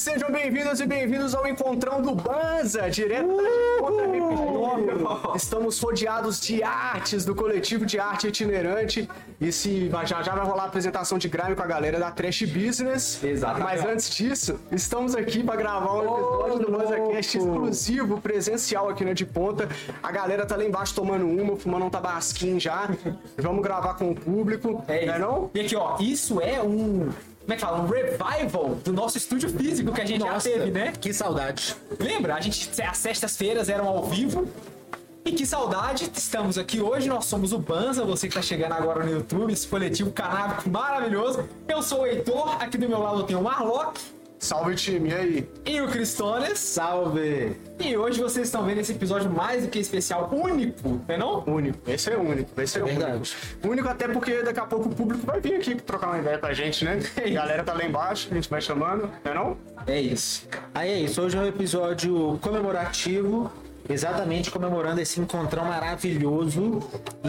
Sejam bem-vindos e bem-vindos ao Encontrão do Banza, direto da. Estamos rodeados de artes do coletivo de arte itinerante. E se já já vai rolar a apresentação de grime com a galera da Trash Business. Exatamente. Mas antes disso, estamos aqui para gravar um episódio do BanzaCast exclusivo, presencial aqui na de Ponta. A galera tá lá embaixo tomando uma, fumando um tabasquinho já. Vamos gravar com o público, É não é isso. não? E aqui, ó, isso é um. Como é que fala? Um revival do nosso estúdio físico que a gente Nossa, já teve, né? Que saudade. Lembra? A gente, as sextas-feiras eram ao vivo. E que saudade, estamos aqui hoje, nós somos o Banza, você que tá chegando agora no YouTube, esse coletivo canábico maravilhoso. Eu sou o Heitor, aqui do meu lado eu tenho o Marlock Salve time, e aí? e o Cristones. Salve! E hoje vocês estão vendo esse episódio mais do que especial, único, não é não? Único, esse é único, esse é, verdade. único. Único até porque daqui a pouco o público vai vir aqui trocar uma ideia com a gente, né? A galera tá lá embaixo, a gente vai chamando, não é não? É isso. Aí é isso, hoje é um episódio comemorativo, exatamente comemorando esse encontrão maravilhoso e,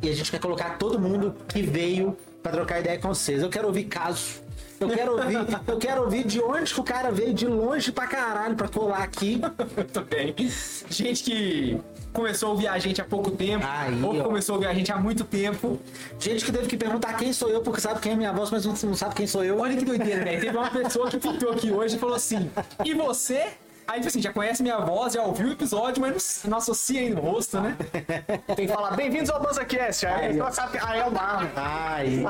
e- e a gente quer colocar todo mundo que veio pra trocar ideia com vocês. Eu quero ouvir casos. Eu quero ouvir, eu quero ouvir de onde que o cara veio de longe pra caralho pra colar aqui. Muito bem. Gente que começou a ouvir a gente há pouco tempo, Aí, ou ó. começou a ouvir a gente há muito tempo. Gente que teve que perguntar quem sou eu, porque sabe quem é minha voz, mas não sabe quem sou eu. Olha que doideira, velho. Teve uma pessoa que pintou aqui hoje e falou assim: E você? Aí, tipo assim, já conhece minha voz, já ouviu o episódio, mas não, não associa ainda o rosto, né? Tem que falar, bem-vindos ao BanzaCast. Aí, Aí, sabe, aí é o Marlon. Ai,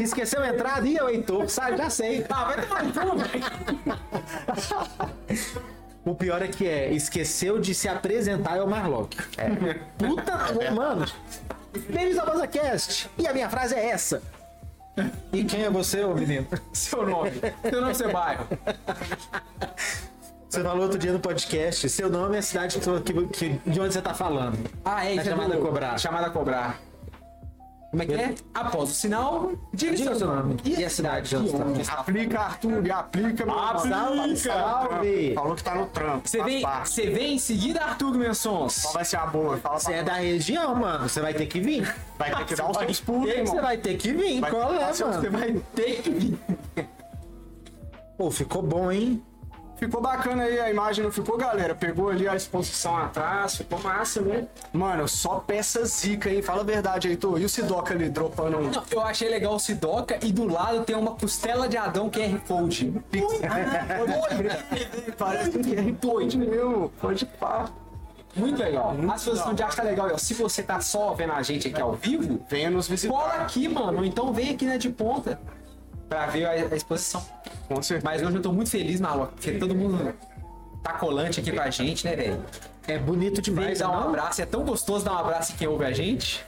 esqueceu a entrada? Ih, o Heitor, sabe? Já sei. Ah, vai tomar no velho. O pior é que é, esqueceu de se apresentar é o Marlock. Puta, mano. Bem-vindos ao BazaCast. E a minha frase é essa. E quem é você, ô menino? Seu nome. Seu nome, seu bairro. Você falou outro dia no podcast, seu nome é a cidade que, que- que- de onde você tá falando. Ah, é, A é chamada do- cobrar. Chamada a cobrar. Como é que é? Após o sinal, diga, Diga seu nome. E a cidade de onde você tá? Aplica, Arthur, e aplica, meu. Aplica. Salve! Falou que tá no trampo. Você vem, você vem em seguida, Arthur Mensons. Qual vai ser a boa? Fala Você é da região, mano. Você vai ter que vir. Vai ter que dar uns seus pulos, Você vai ter que vir. Vai Qual ter que é, seus- Você mano? vai ter que vir. Pô, ficou bom, hein? Ficou bacana aí a imagem, não ficou, galera? Pegou ali a exposição atrás, ficou massa, né? Mano, só peça zica, hein? Fala a verdade, Heitor. E o Sidoca ali dropando um. Não, eu achei legal o Sidoca e do lado tem uma costela de Adão QR Code. Parece que é doido, meu. Pode pá. Muito legal. A exposição de arte tá legal. ó. Se você tá só vendo a gente aqui ao vivo, Venha nos cola visitar. aqui, mano. Então vem aqui na de ponta pra ver a, a exposição. Com certeza. Mas hoje eu tô muito feliz, maluco, porque todo mundo tá colante aqui com a gente, né, velho? É bonito demais, dar um não? abraço. É tão gostoso dar um abraço em quem ouve a gente.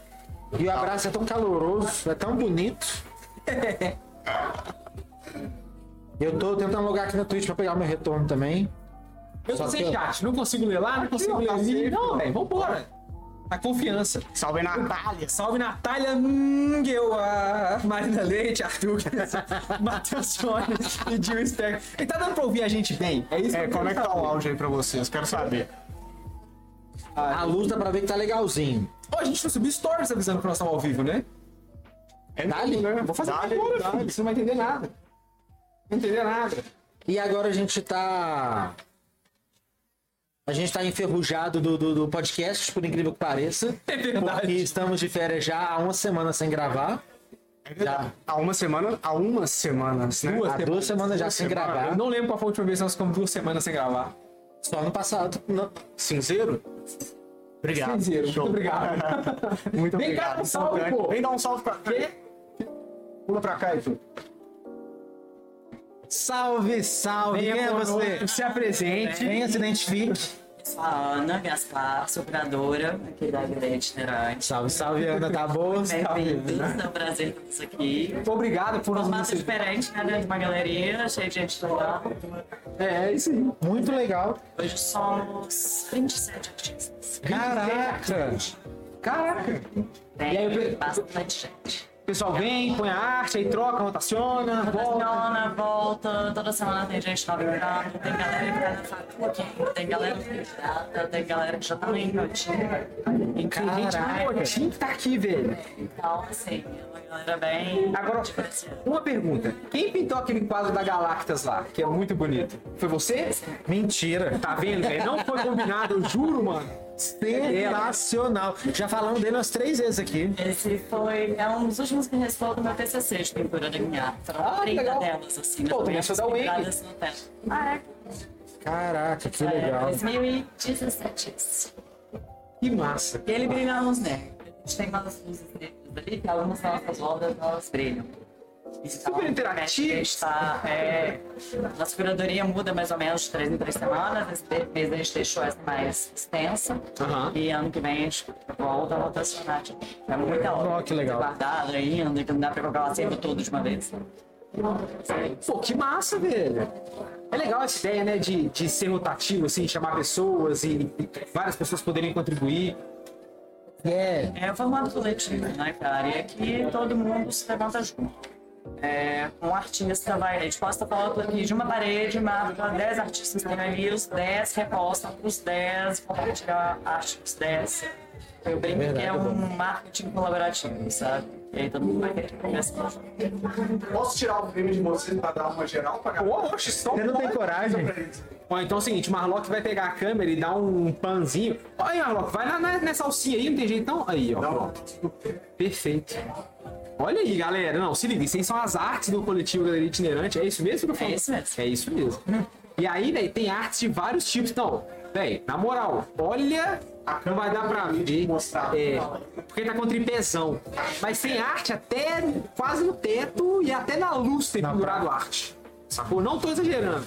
E o abraço é tão caloroso, é tão bonito. Eu tô tentando logar aqui na Twitch pra pegar meu retorno também. Eu tô sem eu- chat, não consigo ler lá, não consigo ler ali. Não, velho, vambora. A confiança. Salve Natália. Salve Natália Nguewa, Marina Leite, Arthur, Matheus Jones e Gil Stern. E tá dando pra ouvir a gente bem? É isso É, eu como é que tá o áudio aí pra vocês? Quero saber. A luz dá pra ver que tá legalzinho. Ó, a gente não subiu stories avisando que nós estamos ao vivo, né? É Dali? né? Vou fazer Dali, agora, dali. filho. Você não vai entender nada. Não entender nada. E agora a gente tá. A gente tá enferrujado do, do, do podcast, por incrível que pareça. É verdade. Porque estamos de férias já há uma semana sem gravar. Já. Há uma semana, há umas semanas, né? Duas Há duas semanas já sem Eu gravar. não lembro qual foi a última vez que nós ficamos duas semanas sem gravar. Só no passado. Não. Cinzeiro? Obrigado. Muito Show. obrigado. Muito Vem cá, obrigado. dá um salve, pô. Vem dar um salve pra Quê? Pula pra cá, Heitor. Salve, salve! Quem é você? Se apresente. Venha, se identifique. Sou a Ana Gaspar, sou curadora aqui da Guilherme Itinerante. Salve, salve, Ana, tá boa? Bem-vindos, é um prazer ter vocês aqui. Muito obrigado por nos Formato diferente, né? Dentro de uma galeria, cheio de gente legal. É, é isso aí. Muito legal. Hoje somos 27 artistas. Caraca! Caraca. Tem E aí, eu- bastante gente. Pessoal vem, põe a arte, aí troca, rotaciona, volta. Funciona, volta, toda semana tem gente nova entrando, tem galera que tá na faculdade, tem galera que tá tem galera que já tá em cantinho. Tem gente que tá aqui, velho. Então, assim, uma galera bem Agora, uma pergunta. Quem pintou aquele quadro da Galactas lá, que é muito bonito? Foi você? Mentira. Tá vendo, velho? Não foi combinado, eu juro, mano. Sensacional. Já falamos dele umas três vezes aqui. Esse foi é um dos últimos que restou do meu TCC de pintura da minha arte. Foram Ah, 30 legal. delas, assim. Pô, né, também sou da teto. Ah, é? Caraca, que É, legal. 2017. esse. Que massa. E ele brilha luz negra. A gente tem umas luzes negras ali, que algumas das nossas obras elas brilham. Então, Super interativo. A gente tá, é, nossa curadoria muda mais ou menos de três em três semanas. Esse mês a gente deixou essa mais extensa. Aham. E ano que vem a gente volta a rotacionar. É muita obra. Ó, que legal. Guardada ainda, que não dá pra colocar o acervo todo de uma vez. Pô, que massa, velho. É legal essa ideia, né, de, de ser rotativo, assim, chamar pessoas e, e várias pessoas poderem contribuir. É, É o formato coletivo, né, cara? E aqui todo mundo se levanta junto. É, um artista vai, a gente posta foto aqui de uma parede, marca 10 artistas que tem ali, os 10 repostam os 10, compartilham a arte dos 10. Eu brinco que é um marketing colaborativo, sabe? E aí todo mundo vai ter crescer. Posso tirar o prêmio de você pra dar uma geral pra galera? Oxe, só você não tem coragem? Ó, então é o seguinte, o Marlock vai pegar a câmera e dar um panzinho. Olha aí, Marlock, vai lá na- nessa alcinha aí, não tem jeito não? Aí, ó. Não. Perfeito. Olha aí, galera. Não, se liga, isso aí são as artes do coletivo Galeria Itinerante. É isso mesmo que eu falo? É isso mesmo. É isso mesmo. E aí, velho, tem artes de vários tipos. Então, velho, na moral, olha. Não vai dar pra ver. mostrar. É, porque tá com tripezão. Mas tem arte até quase no teto e até na luz tem pendurado arte. Sacou? Não tô exagerando.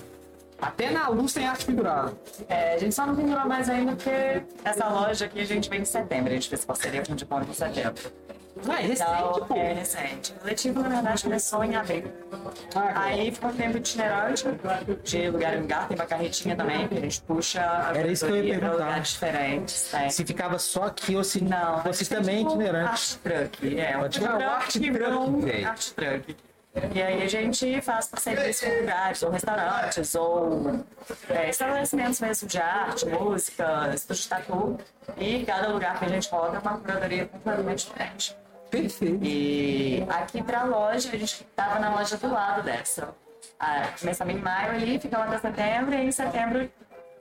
Até na luz tem arte pendurada. É, a gente só não pendurou mais ainda porque essa loja aqui a gente vem em setembro, a gente fez parceria com o Dipone em setembro. Ah, é recente, Então, pô. é recente. O coletivo, na verdade, começou em abril. Ah, que Aí ficou um tempo itinerante, de lugar em lugar, tem uma carretinha também, que a gente puxa a Era isso que eu ia perguntar. lugares diferentes. né? se ficava só aqui ou se Não, é também tipo itinerante. Art truck, é. Um Pode truck art truck, um art truck. E aí a gente faz parcerias com lugares, ou restaurantes, ou é, estabelecimentos mesmo de arte, música, estúdio de tatu. E cada lugar que a gente roda é uma curadoria completamente diferente. Perfeito. E aqui pra loja, a gente tava na loja do lado dessa. Ah, começamos em maio ali, ficamos até setembro, e em setembro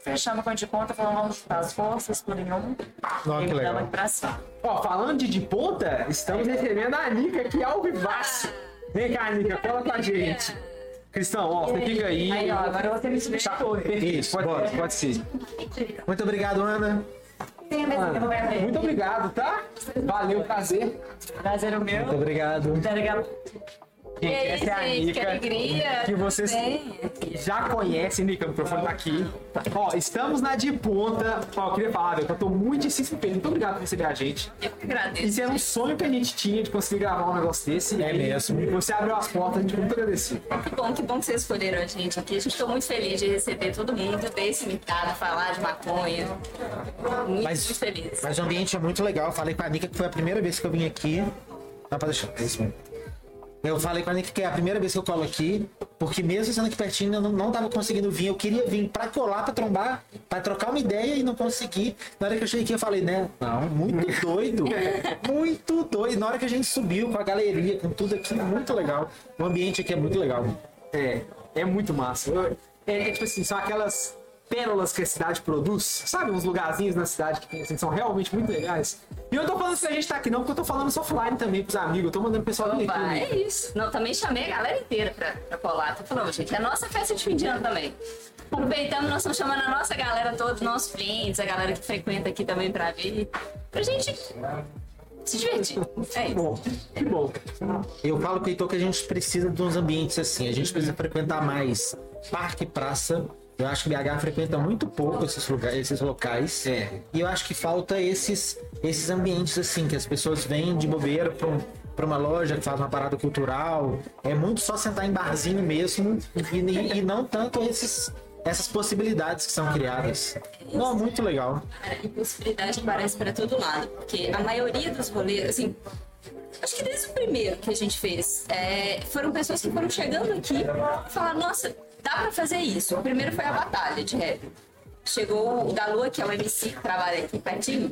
fechamos com a de conta, falando vamos juntar as forças, tudo em um. Ó, que e legal. pra cima. Ó, falando de, de ponta, estamos recebendo a Anica aqui ao vivaço. Vem cá, Anica, cola com a gente. Cristão, ó, você fica aí. Aí, ó, agora você me substitui. Perfeito, Isso, pode, bora. pode ser. Muito obrigado, Ana. Que Muito obrigado, tá? Valeu, prazer. Prazer o meu. Muito obrigado. Obrigado. E aí, Essa é a gente, que alegria. que vocês bem? já conhecem, Nica, o microfone tá aqui. Ó, estamos na de ponta. Ó, eu queria falar, eu tô muitíssimo feliz. Muito obrigado por receber a gente. Eu que agradeço. Isso era um sonho que a gente tinha de conseguir gravar um negócio desse. É E mesmo. Você abriu as portas, a gente muito agradecido. Que bom, que bom que vocês escolheram a gente aqui. A gente ficou muito feliz de receber todo mundo, ver esse mitado, falar de maconha. Muito, Mas- muito feliz. Mas o ambiente é muito legal. Eu falei com a Nika que foi a primeira vez que eu vim aqui. Não, pode deixar. É isso mesmo. Eu falei com a Nika que é a primeira vez que eu colo aqui, porque mesmo sendo aqui pertinho, eu não, não tava conseguindo vir. Eu queria vir pra colar, pra trombar, pra trocar uma ideia e não consegui. Na hora que eu cheguei aqui, eu falei, né? Não, muito doido. muito doido. Na hora que a gente subiu com a galeria, com tudo aqui, muito legal. O ambiente aqui é muito legal. É, é muito massa. É, é tipo assim, são aquelas pérolas que a cidade produz, sabe? Uns lugarzinhos na cidade que tem, assim, são realmente muito legais. E eu tô falando se a gente tá aqui não, porque eu tô falando isso offline também pros amigos. Eu tô mandando o pessoal Opa, aqui. é isso. Não, também chamei a galera inteira pra, pra colar. Tô falando, gente, é a nossa festa de fim de ano também. Aproveitamos, nós estamos chamando a nossa galera toda, os nossos clientes, a galera que frequenta aqui também pra vir. Pra gente se divertir. É Que isso. bom, que bom. Eu falo com o Heitor que a gente precisa de uns ambientes assim. A gente precisa frequentar mais parque e praça. Eu acho que BH frequenta muito pouco esses lugares, esses locais. É. E eu acho que falta esses, esses ambientes assim, que as pessoas vêm de bobeira para um, pra uma loja que faz uma parada cultural. É muito só sentar em barzinho mesmo e, e- e não tanto esses, essas possibilidades que são criadas. Não, muito legal. Cara, e possibilidade parece para todo lado, porque a maioria dos rolês, assim, acho que desde o primeiro que a gente fez, é, foram pessoas que foram chegando aqui e falaram, nossa, dá pra fazer isso. O primeiro foi a batalha de rap. Chegou o Galua, que é o MC que trabalha aqui pertinho.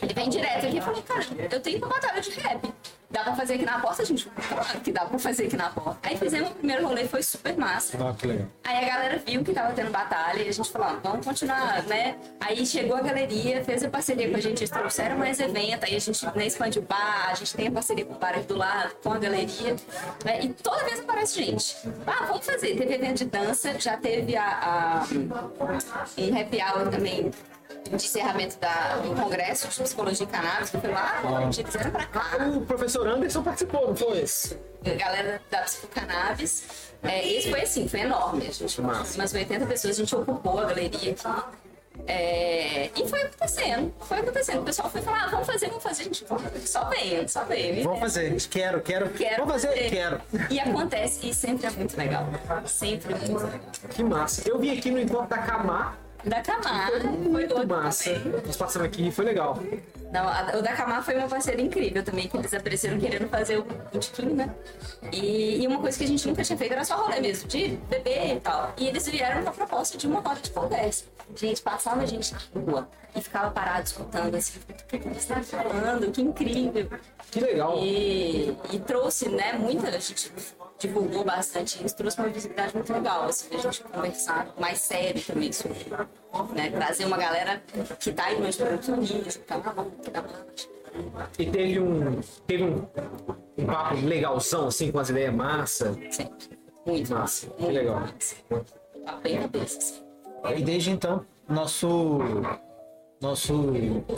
Ele vem direto aqui e falou, cara, eu tenho uma batalha de rap. Dá pra fazer aqui na porta, gente? Claro que dá pra fazer aqui na porta. Aí fizemos o primeiro rolê, foi super massa. Ah, que legal. Aí a galera viu que tava tendo batalha e a gente falou, ah, vamos continuar, né? Aí chegou a galeria, fez a parceria com a gente, eles trouxeram mais evento, aí a gente né, expande o bar, a gente tem a parceria com o bar aqui do lado, com a galeria, né? E toda vez aparece gente. Ah, vamos fazer. Teve evento de dança, já teve a, a um happy hour também de encerramento da, do congresso de psicologia e cannabis, que foi lá, eles fizeram pra cá O professor Anderson participou, não foi? a galera da Psicocannabis. É, esse foi assim, foi enorme. A gente, umas 80 pessoas, a gente ocupou a galeria aqui. É, e foi acontecendo, foi acontecendo. O pessoal foi falar, ah, vamos fazer, vamos fazer. A gente, só vem, só vem. Vamos fazer. Quero, quero. Quero Vamos fazer? Quero. E acontece, e sempre é muito legal. Sempre é muito legal. Que massa. Eu vim aqui no encontro da Camar, Da Camar, foi muito massa. também. Nós passamos aqui, foi legal. Não, a- o da Camar foi uma parceira incrível também, que eles apareceram querendo fazer o bootkin, né? E, e uma coisa que a gente nunca tinha feito era só rolê mesmo, de beber e tal. E eles vieram com a proposta de uma roda de conversa. Gente, passava a gente na rua e ficava parado escutando assim, o que eles estão falando, que incrível. Que legal. E, e trouxe, né, muita, gente divulgou bastante isso, trouxe uma visibilidade muito legal, assim, a gente conversar mais sério também sobre, né, trazer uma galera que tá aí no empreendedorismo, que tá na luta, que tá na. E teve um, teve um, um papo legalzão, assim, com as ideias massa. Sempre. Muito Massa, que muito legal. massa. Tá bem cabeça, assim. E desde então, nosso. Nosso,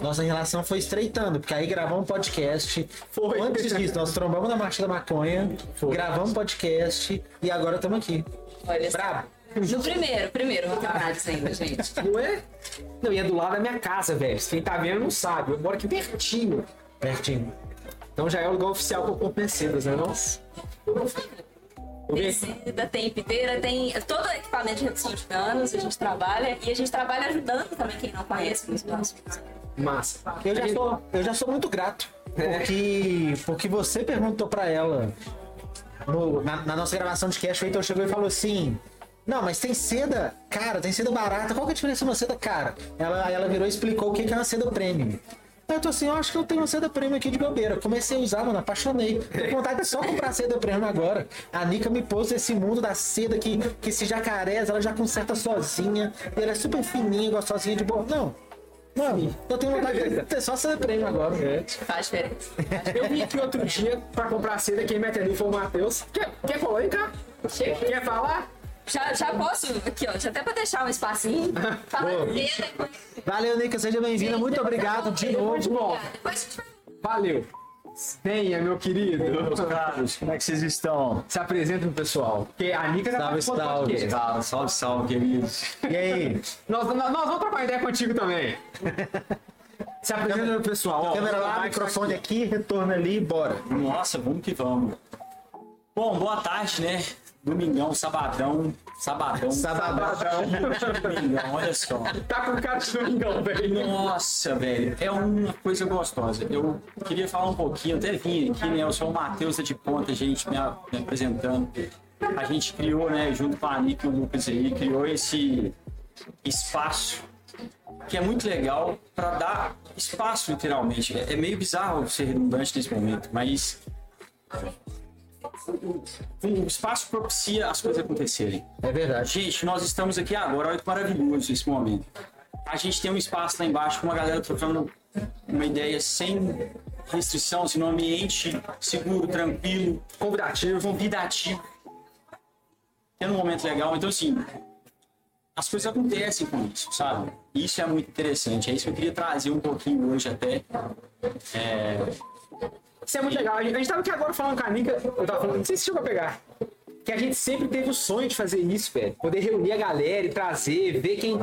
nossa relação foi estreitando, porque aí gravamos um podcast. Foi. Antes disso, nós trombamos na Marcha da Maconha, gravamos um podcast e agora estamos aqui. Olha só. Brabo. No primeiro, primeiro, vou terminar disso ainda, gente. Não é? Não, e é do lado da minha casa, velho. Quem tá vendo não sabe. Eu moro aqui pertinho. Pertinho. Então já é o lugar oficial que eu compro Mercedes, né? Não? Tecida, tem piteira, tem todo o equipamento de redução de danos, a gente trabalha e a gente trabalha ajudando também quem não conhece nos próximos. Massa. Eu já sou, eu já sou muito grato. Porque, porque você perguntou pra ela no- na, na nossa gravação de cast, o Heitor chegou e falou assim. Não, mas tem seda, cara, tem seda barata. Qual que é a diferença de uma seda cara? Ela, ela virou e explicou o que que é uma seda premium. Aí eu tô assim, eu acho que eu tenho uma seda premium aqui de bobeira. Comecei a usar, mano, apaixonei. Com vontade de só comprar seda premium agora. A Nika me pôs esse mundo da seda que, que se jacarés, ela já conserta sozinha. E ela é super fininha, gostosinha de boa. Não. Não, eu tenho vontade de ter só seda premium agora. Faz diferença. Eu vim aqui outro dia pra comprar seda. Quem me atendeu foi o Matheus. Quer, quer polêmica? Quer falar? Já, já posso, aqui ó, já até pra deixar um espacinho. Falar Boa. dele. Valeu, Nika, seja bem-vinda. Muito obrigado de novo. Bom, Depois a gente vai. valeu. Venha, meu querido. Meus caros, como é que vocês estão? Se apresenta pro pessoal. Porque a Nica já Salve, participou do salve. podcast. Tá, salve, salve, queridos. E aí? Nós, nós, nós vamos trocar ideia contigo também. Se apresenta pro pessoal. Ó, Câmera lá, vai- microfone aqui, retorno ali, bora. Nossa, vamos que vamos. Bom, boa tarde, né? Domingão, sabadão, sabadão. Sabadão. Domingão, olha só. Tá com cara de domingão, velho. Nossa, velho, é uma coisa gostosa. Eu queria falar um pouquinho, até vim aqui, né? Eu sou o Matheus de Ponta, gente, me, me apresentando. A gente criou, né, junto com a Anitta e o Lucas aí, criou esse espaço que é muito legal para dar espaço, literalmente. É meio bizarro ser redundante nesse momento, mas o espaço propicia as coisas acontecerem. É verdade. Gente, nós estamos aqui agora, olha que maravilhoso esse momento. A gente tem um espaço lá embaixo com uma galera trocando uma ideia sem restrição, assim, num ambiente seguro, tranquilo, convidativo, convidativo. Tendo um momento legal. Então, assim, as coisas acontecem com isso, sabe? Isso é muito interessante. É isso que eu queria trazer um pouquinho hoje até. Isso é muito legal. A gente, tava aqui agora falando com a Nica. Eu tava falando, não sei se chegou a pegar. Que a gente sempre teve o sonho de fazer isso, velho. Poder reunir a galera e trazer, ver quem.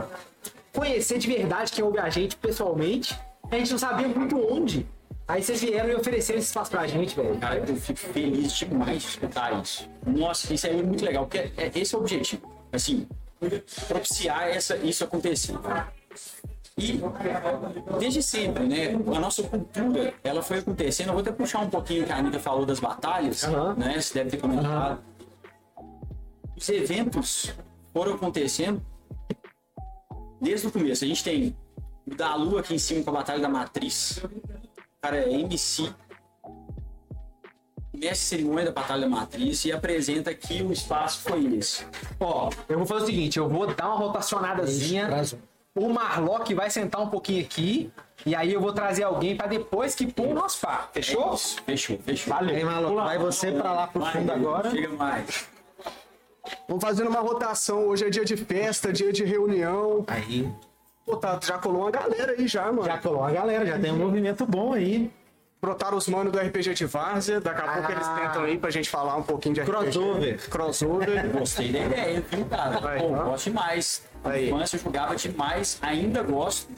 Conhecer de verdade quem ouve a gente pessoalmente. A gente não sabia muito onde. Aí vocês vieram e ofereceram esse espaço pra gente, velho. Cara, eu fico feliz demais de escutar isso. Nossa, isso aí é muito legal, porque é, esse é o objetivo. Assim, propiciar essa, isso acontecer. E desde sempre, né? A nossa cultura, ela foi acontecendo. Eu vou até puxar um pouquinho o que a Anitta falou das batalhas, Aham. né? Você deve ter comentado. Os eventos foram acontecendo desde o começo. A gente tem o da Lua aqui em cima com a Batalha da Matriz. O cara é MC. Mestre cerimônia da Batalha da Matriz e apresenta que o espaço foi esse. Ó, eu vou fazer o seguinte, eu vou dar uma rotacionadazinha. Um. O Marlock vai sentar um pouquinho aqui. E aí eu vou trazer alguém pra depois que pôr o nosso papo. Fechou? Fechou, fechou. Valeu. Aí, maluco, vai você pra lá pro fundo agora. Chega mais. Vamos fazendo uma rotação. Hoje é dia de festa, dia de reunião. Aí. Pô, tá, já colou uma galera aí já, mano. Já colou a galera, já tem um movimento bom aí. Brotaram os manos do RPG de Várzea. Daqui a pouco eles tentam aí pra gente falar um pouquinho de RPG. Crossover. Crossover. Gostei da ideia, viu, cara? Pô, gosto demais. Aí. infância eu jogava demais, ainda gosto.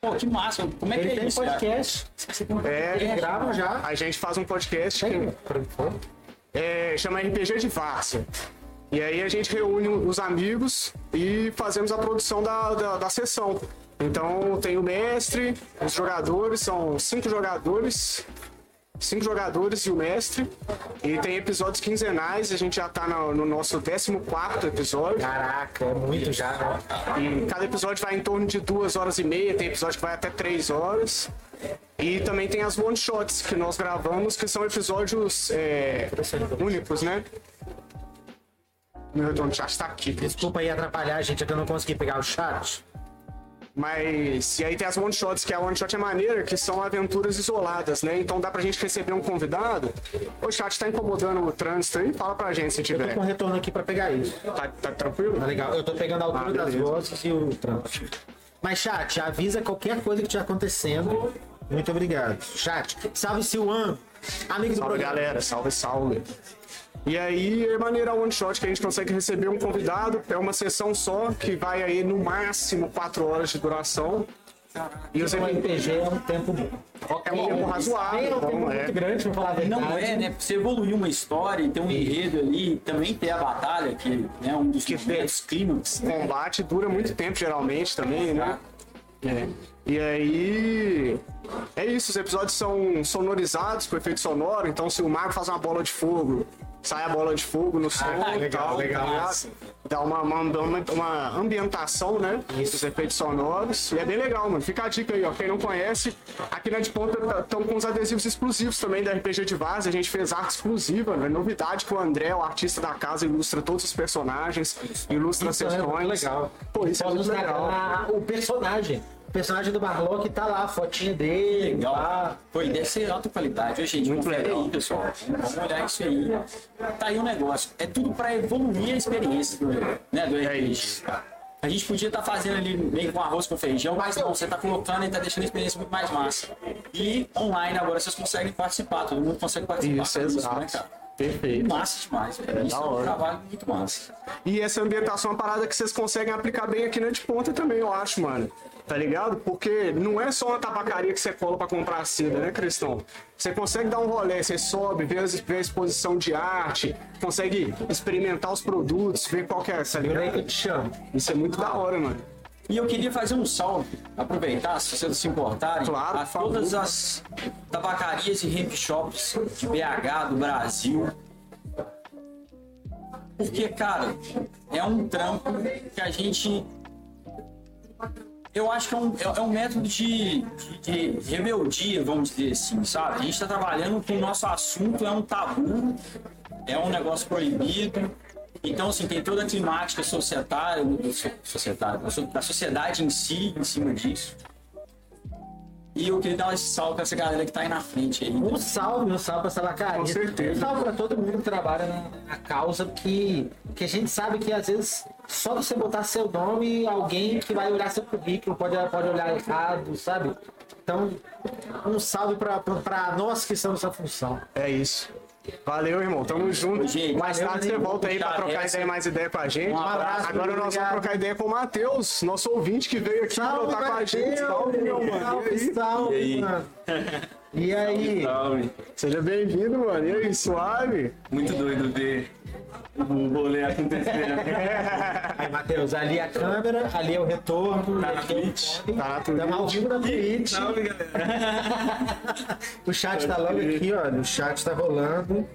Pô, que massa. Como é que Ele é tem isso, cara? podcast. Você tem É, Grava já. A gente faz um podcast que é, chama RPG de Várzea. E aí a gente reúne os amigos e fazemos a produção da, da, da sessão. Então tem o mestre, os jogadores, são cinco jogadores, cinco jogadores e o mestre. E tem episódios quinzenais, a gente já tá no, no nosso 14 episódio. Caraca, é muito já, né? E cada episódio vai em torno de duas horas e meia, tem episódio que vai até três horas. E também tem as one shots que nós gravamos, que são episódios é, únicos, né? Meu retorno de chat tá aqui. Desculpa aí atrapalhar, a gente, é que eu não consegui pegar o chat. Mas. E aí tem as one shots, que a one shot é maneira, que são aventuras isoladas, né? Então dá pra gente receber um convidado. O chat tá incomodando o trânsito aí? Fala pra gente se Eu tô tiver. com retorno aqui pra pegar isso. Tá, tá tranquilo? Tá legal? Eu tô pegando a altura Ah, das vozes e o trânsito. Mas, chat, avisa qualquer coisa que estiver acontecendo. Muito obrigado. Chat, salve Silvan. Amigo do Salve programa. galera, salve, salve. E aí é maneira one shot que a gente consegue receber um convidado, é uma sessão só, que vai aí no máximo 4 horas de duração. E os O eventos RPG é um tempo bom. é um tempo razoável, É um tempo então, é. muito grande, pra falar a verdade. Não é, né? Pra você evoluir uma história e ter um enredo ali, também ter a batalha, que é um dos Que momentos clímax. O combate dura muito tempo, geralmente, também, né? É. E aí. É isso, os episódios são sonorizados com efeito sonoro, então se o mago faz uma bola de fogo, sai a bola de fogo no som Ah, legal, tal, legal. tá ligado? Dá uma, uma, uma ambientação, né? Esses efeitos sonoros. E é bem legal, mano. Fica a dica aí, ó. Quem não conhece, aqui na de ponta estão com os adesivos exclusivos também da RPG de Vaz. A gente fez arte exclusiva, né? Novidade que o André, o artista da casa, ilustra todos os personagens, ilustra Isso é sessões. muito legal. Pô, isso é muito legal. o personagem. O personagem do Barlock tá lá, a fotinha dele. Legal. Pá. Foi, deve ser alta qualidade. Gente, Muito legal. aí, pessoal. Vamos olhar isso aí. Tá aí o negócio. É tudo pra evoluir a experiência do, né, do RPG. A gente podia estar fazendo ali meio com arroz com feijão, mas não, você tá colocando e tá deixando a experiência muito mais massa. E online agora vocês conseguem participar, todo mundo consegue participar. Isso, né, exato. cara? Perfeito. Massa demais, velho. Isso é um trabalho muito massa. E essa ambientação é uma parada que vocês conseguem aplicar bem aqui na de ponta também, eu acho, mano. Tá ligado? Porque não é só uma tabacaria que você cola pra comprar a seda, né, Cristão? Você consegue dar um rolê, você sobe, vê, as- vê a exposição de arte, consegue experimentar os produtos, ver qual que é, tá que eu ligado? te chamo. Isso é muito da hora, mano. E eu queria fazer um salve, aproveitar, se vocês se importarem, Claro, a favor. todas as tabacarias e hemp shops de BH, do Brasil. Porque, cara, é um trampo que a gente. Eu acho que é um, é- é um método de, de, rebeldia, vamos dizer assim, sabe? A gente está trabalhando com o nosso assunto, é um tabu, é um negócio proibido. Então, assim, tem toda a climática societária, so- societária da sociedade em si, em cima disso. E eu queria dar esse salve pra essa galera que tá aí na frente aí. Um salve, um salve pra Salacaria. Com certeza. Um salve pra todo mundo que trabalha na, na causa, que, que a gente sabe que às vezes só você botar seu nome, alguém que vai olhar seu currículo pode, pode olhar errado, sabe? Então, um salve pra, pra, pra nós que estamos nessa função. É isso. Valeu, irmão. Tamo junto. Gente, mais valeu, tarde você volta aí pra trocar essa. ideia, mais ideia com a gente. Um abraço, Agora nós obrigado. vamos trocar ideia com o Matheus, nosso ouvinte que veio aqui Salve, trocar com a gente. Salve, meu mano. E Salve, aí? salve, E aí? mano. E aí? Salve. Seja bem-vindo, mano. E aí, suave? Muito doido ver o rolê acontecendo. Aí, Matheus, ali é a câmera, ali é o retorno. Tá na Twitch. Tá na Twitch. Estamos ao vivo na Twitch. Salve, galera. O chat tá logo aqui, olha. O chat tá rolando.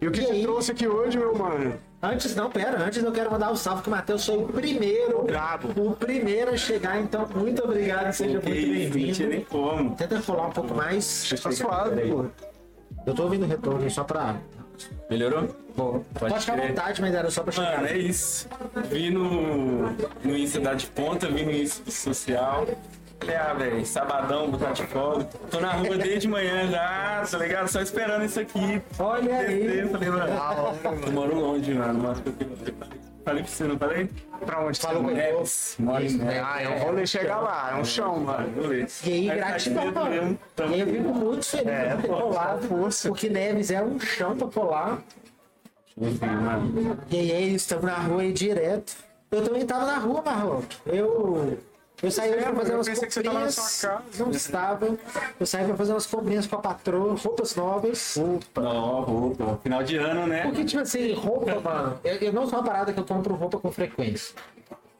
E o que E te trouxe aqui hoje, meu mano? Antes, não, pera, antes eu quero mandar um salve que o Matheus foi o primeiro. Brabo. O primeiro a chegar, então muito obrigado, seja muito não tinha nem bem-vindo. como. Tenta falar um pouco mais. Tá suave, pô. Eu tô ouvindo o retorno só pra. Melhorou? Bom, pode, ficar à vontade, mas era só pra chegar. Mano, é isso. Vi no, no Insta da de ponta, vi no Insta social. Falei, ah, velho, sabadão, botar de folga. Tô na rua desde manhã já, tá ligado? Só esperando isso aqui. Olha Descer, aí. falei, mano, eu moro longe, mano. moro- Falei pra você, não falei? Pra onde Falou você com. Neves, moro em Neves. Ah, é um rolê chegar lá, é um chão, mano. E aí, gratidão, mano. E eu fico muito feliz É, por ter colado. força. Porque Neves é um chão pra colar. Enfim, mano. E aí, é estamos na rua aí direto. Eu também tava na rua, Marlon. Eu. Eu saí pra fazer umas comprinhas. Não estava. Eu saí pra fazer umas comprinhas com a patroa, roupas novas. Não, roupa. Final de ano, né? Porque, tipo assim, roupa, mano, eu, eu não sou uma parada que eu compro roupa com frequência.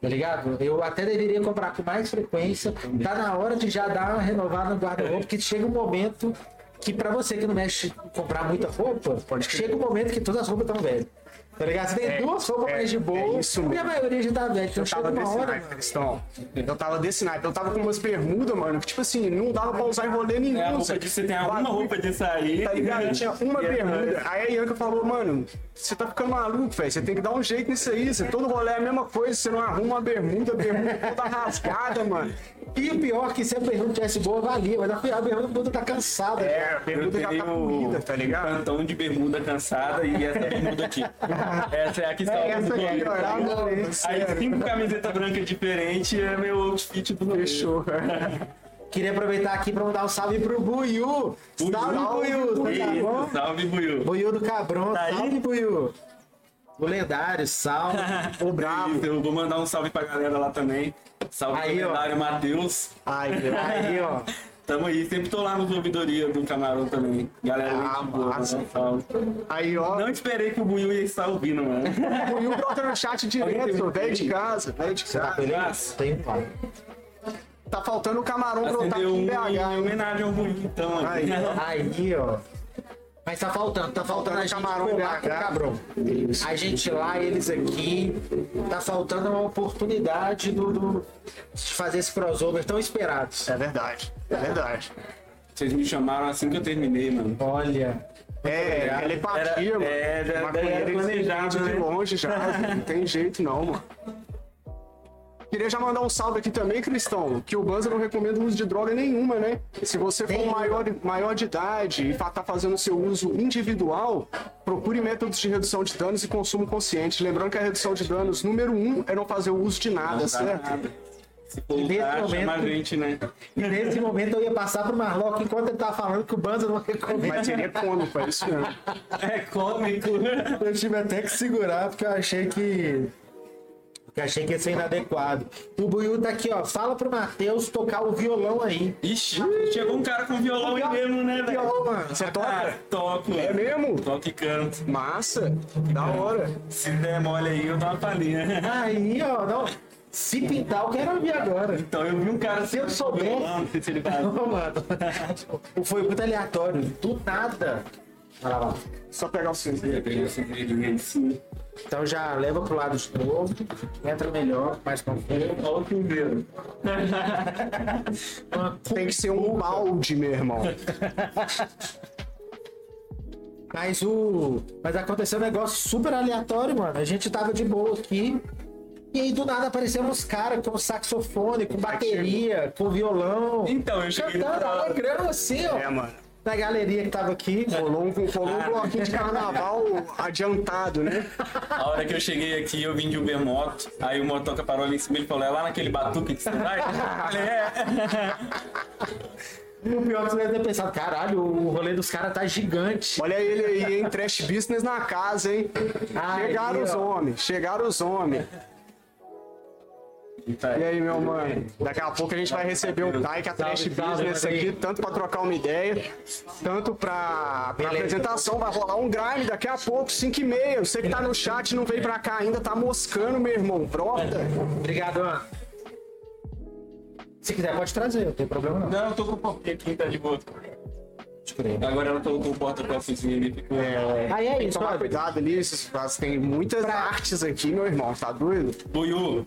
Tá ligado? Eu até deveria comprar com mais frequência. Tá na hora de já dar uma renovada no guarda-roupa, porque chega um momento que pra você que não mexe comprar muita roupa, chega um momento que todas as roupas estão velhas. Tá ligado? Você tem É, duas roupas é, mais de boa é isso e a maioria já tá velha. Então Eu tava uma desse hora, naipe. Cristão. Eu tava desse naipe. Eu tava com umas bermudas, mano, que tipo assim, não dava pra usar em rolê nenhum. É a roupa de, você tem alguma roupa de sair. Tá ligado? Tinha uma é- bermuda. Aí a Ianca falou, mano, você tá ficando maluco, velho. Você tem que dar um jeito nisso aí. Você, todo rolê é a mesma coisa. Você não arruma uma bermuda, a bermuda toda rasgada, mano. E o pior é que se a bermuda tivesse boa, valia. Mas a bermuda tá cansada. É, a Eu bermuda já tenho tá comida, tá um ligado? cantão de bermuda cansada e essa bermuda aqui. Essa é a que está É essa aqui, ó. Não, Aí cinco camisetas brancas diferentes é meu outfit do. Fechou. Queria aproveitar aqui pra mandar um salve pro Buiu. Salve, Buiu. Tá bom? Salve, Buiu. Buiu do Cabron, Tá aí? salve Buiu. O lendário, salve. O bravo. Eu vou mandar um salve pra galera lá também. Salve Aí, lendário Matheus. Ai, Aí, ó. Tamo aí, sempre tô lá no ouvidoria do Camarão também. Galera, Ah, gente boa, massa. salve. Aí, ó. Não esperei que o Buiu ia estar ouvindo, mano. O brother no chat direto, velho de casa, velho de casa. Beleza? Tem pai. Tá faltando o camarão brotar aqui um em em BH, hein? homenagem ao Buiu, então. Aí, ó. Aí, ó. Mas tá faltando, tá faltando a gente camarão colar com o. Cabrão. A gente lá, eles aqui. Tá faltando uma oportunidade do, do- de fazer esse crossover tão esperados. É verdade, é verdade. Vocês me chamaram assim que eu terminei, mano. Olha. É, telepatia, Era- mano. é, era- Maconheiro, era eles planejado, de né? longe já, não tem jeito não, mano. Queria já mandar um salve aqui também, Cristão, que o Banza não recomenda o uso de droga nenhuma, né? Se você for maior, maior de idade e tá fazendo seu uso individual, procure métodos de redução de danos e consumo consciente. Lembrando que a redução de danos número um é não fazer o uso de nada, Não certo? nada. Se a momento- gente, né? E nesse momento eu ia passar pro Marlock enquanto ele tava falando que o Banza não recomenda. Mas seria cômico, é isso mesmo. É cômico. Eu tive até que segurar porque eu achei que. Eu achei que ia ser inadequado. O Buiu tá aqui, ó. Fala pro Matheus tocar o violão aí. Ixi, chegou um cara com violão aí mesmo, né, velho? Violão, mano. Você toca? Ah, toco. É mesmo? Toco e canto. Massa, da hora. Se der mole aí, eu dou uma palhinha. Aí, ó. Não. Se pintar, eu quero ouvir agora. Então eu vi um cara Se eu souber- Não sei se ele vai. Não, mano. Foi muito aleatório. Do nada. Vai lá, vai lá. Só pegar o cinzeiro. Sim. Então já leva pro lado de novo. Entra melhor, mais confuso. Olha o chuveiro. Tem que ser um balde, meu irmão. Mas o. Mas aconteceu um negócio super aleatório, mano. A gente tava de boa aqui. E aí do nada apareceram uns caras com saxofone, com bateria, com violão. Então, eu cheguei Cantando, alegrando assim, ó. É, mano. Na galeria que tava aqui. Rolou um, rolou um bloquinho de carnaval adiantado, né? A hora que eu cheguei aqui, eu vim de Uber Moto. Aí o motoca parou ali em cima e ele falou: É lá naquele batuque que você vai? Eu falei: É. O pior que você deve ter pensado, caralho, o rolê dos caras tá gigante. Olha ele aí, hein? Trash business na casa, hein? Aí, Chegaram os ó. homens, chegaram os homens. E aí, meu mano? Daqui a pouco a gente vai receber o Kaique, a Trash Business mano. aqui, tanto pra trocar uma ideia, tanto pra, pra Beleza. apresentação. Vai rolar um grime daqui a pouco, 5 e meia. Você que tá no chat não veio pra cá ainda, tá moscando, meu irmão. Brota. Obrigado, Ana. Se quiser, pode trazer, não tem problema não. Não, eu tô com o porquê aqui, tá de boa. Agora ela colocou o porta-copinho ali. ficou- Aí é isso, Tomar cuidado ali, esses- tem muitas artes aqui, meu irmão. Tá doido? Buiu,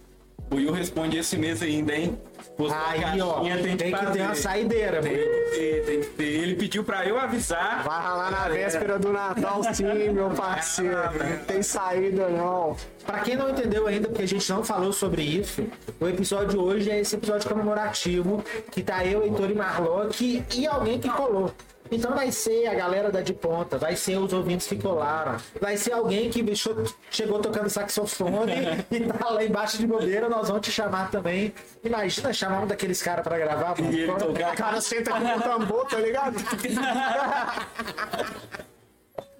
Buiu responde esse mês ainda, hein? Postou a Aí, ó, caixinha, tem, que fazer. ter uma saideira, Tem que ter, tem que ter. Ele pediu pra eu avisar. Vai ralar na véspera do Natal, sim, meu parceiro. Não tem saída, não. Pra quem não entendeu ainda, porque a gente não falou sobre isso, o episódio hoje é esse episódio comemorativo que tá eu, Heitor e Marlock e alguém que colou. Então vai ser a galera da de ponta, vai ser os ouvintes que colaram, vai ser alguém que bicho, chegou tocando saxofone e tá lá embaixo de bobeira, nós vamos te chamar também. Imagina chamar um daqueles caras pra gravar. E ele tocar. O cara senta aqui no tambor, tá ligado?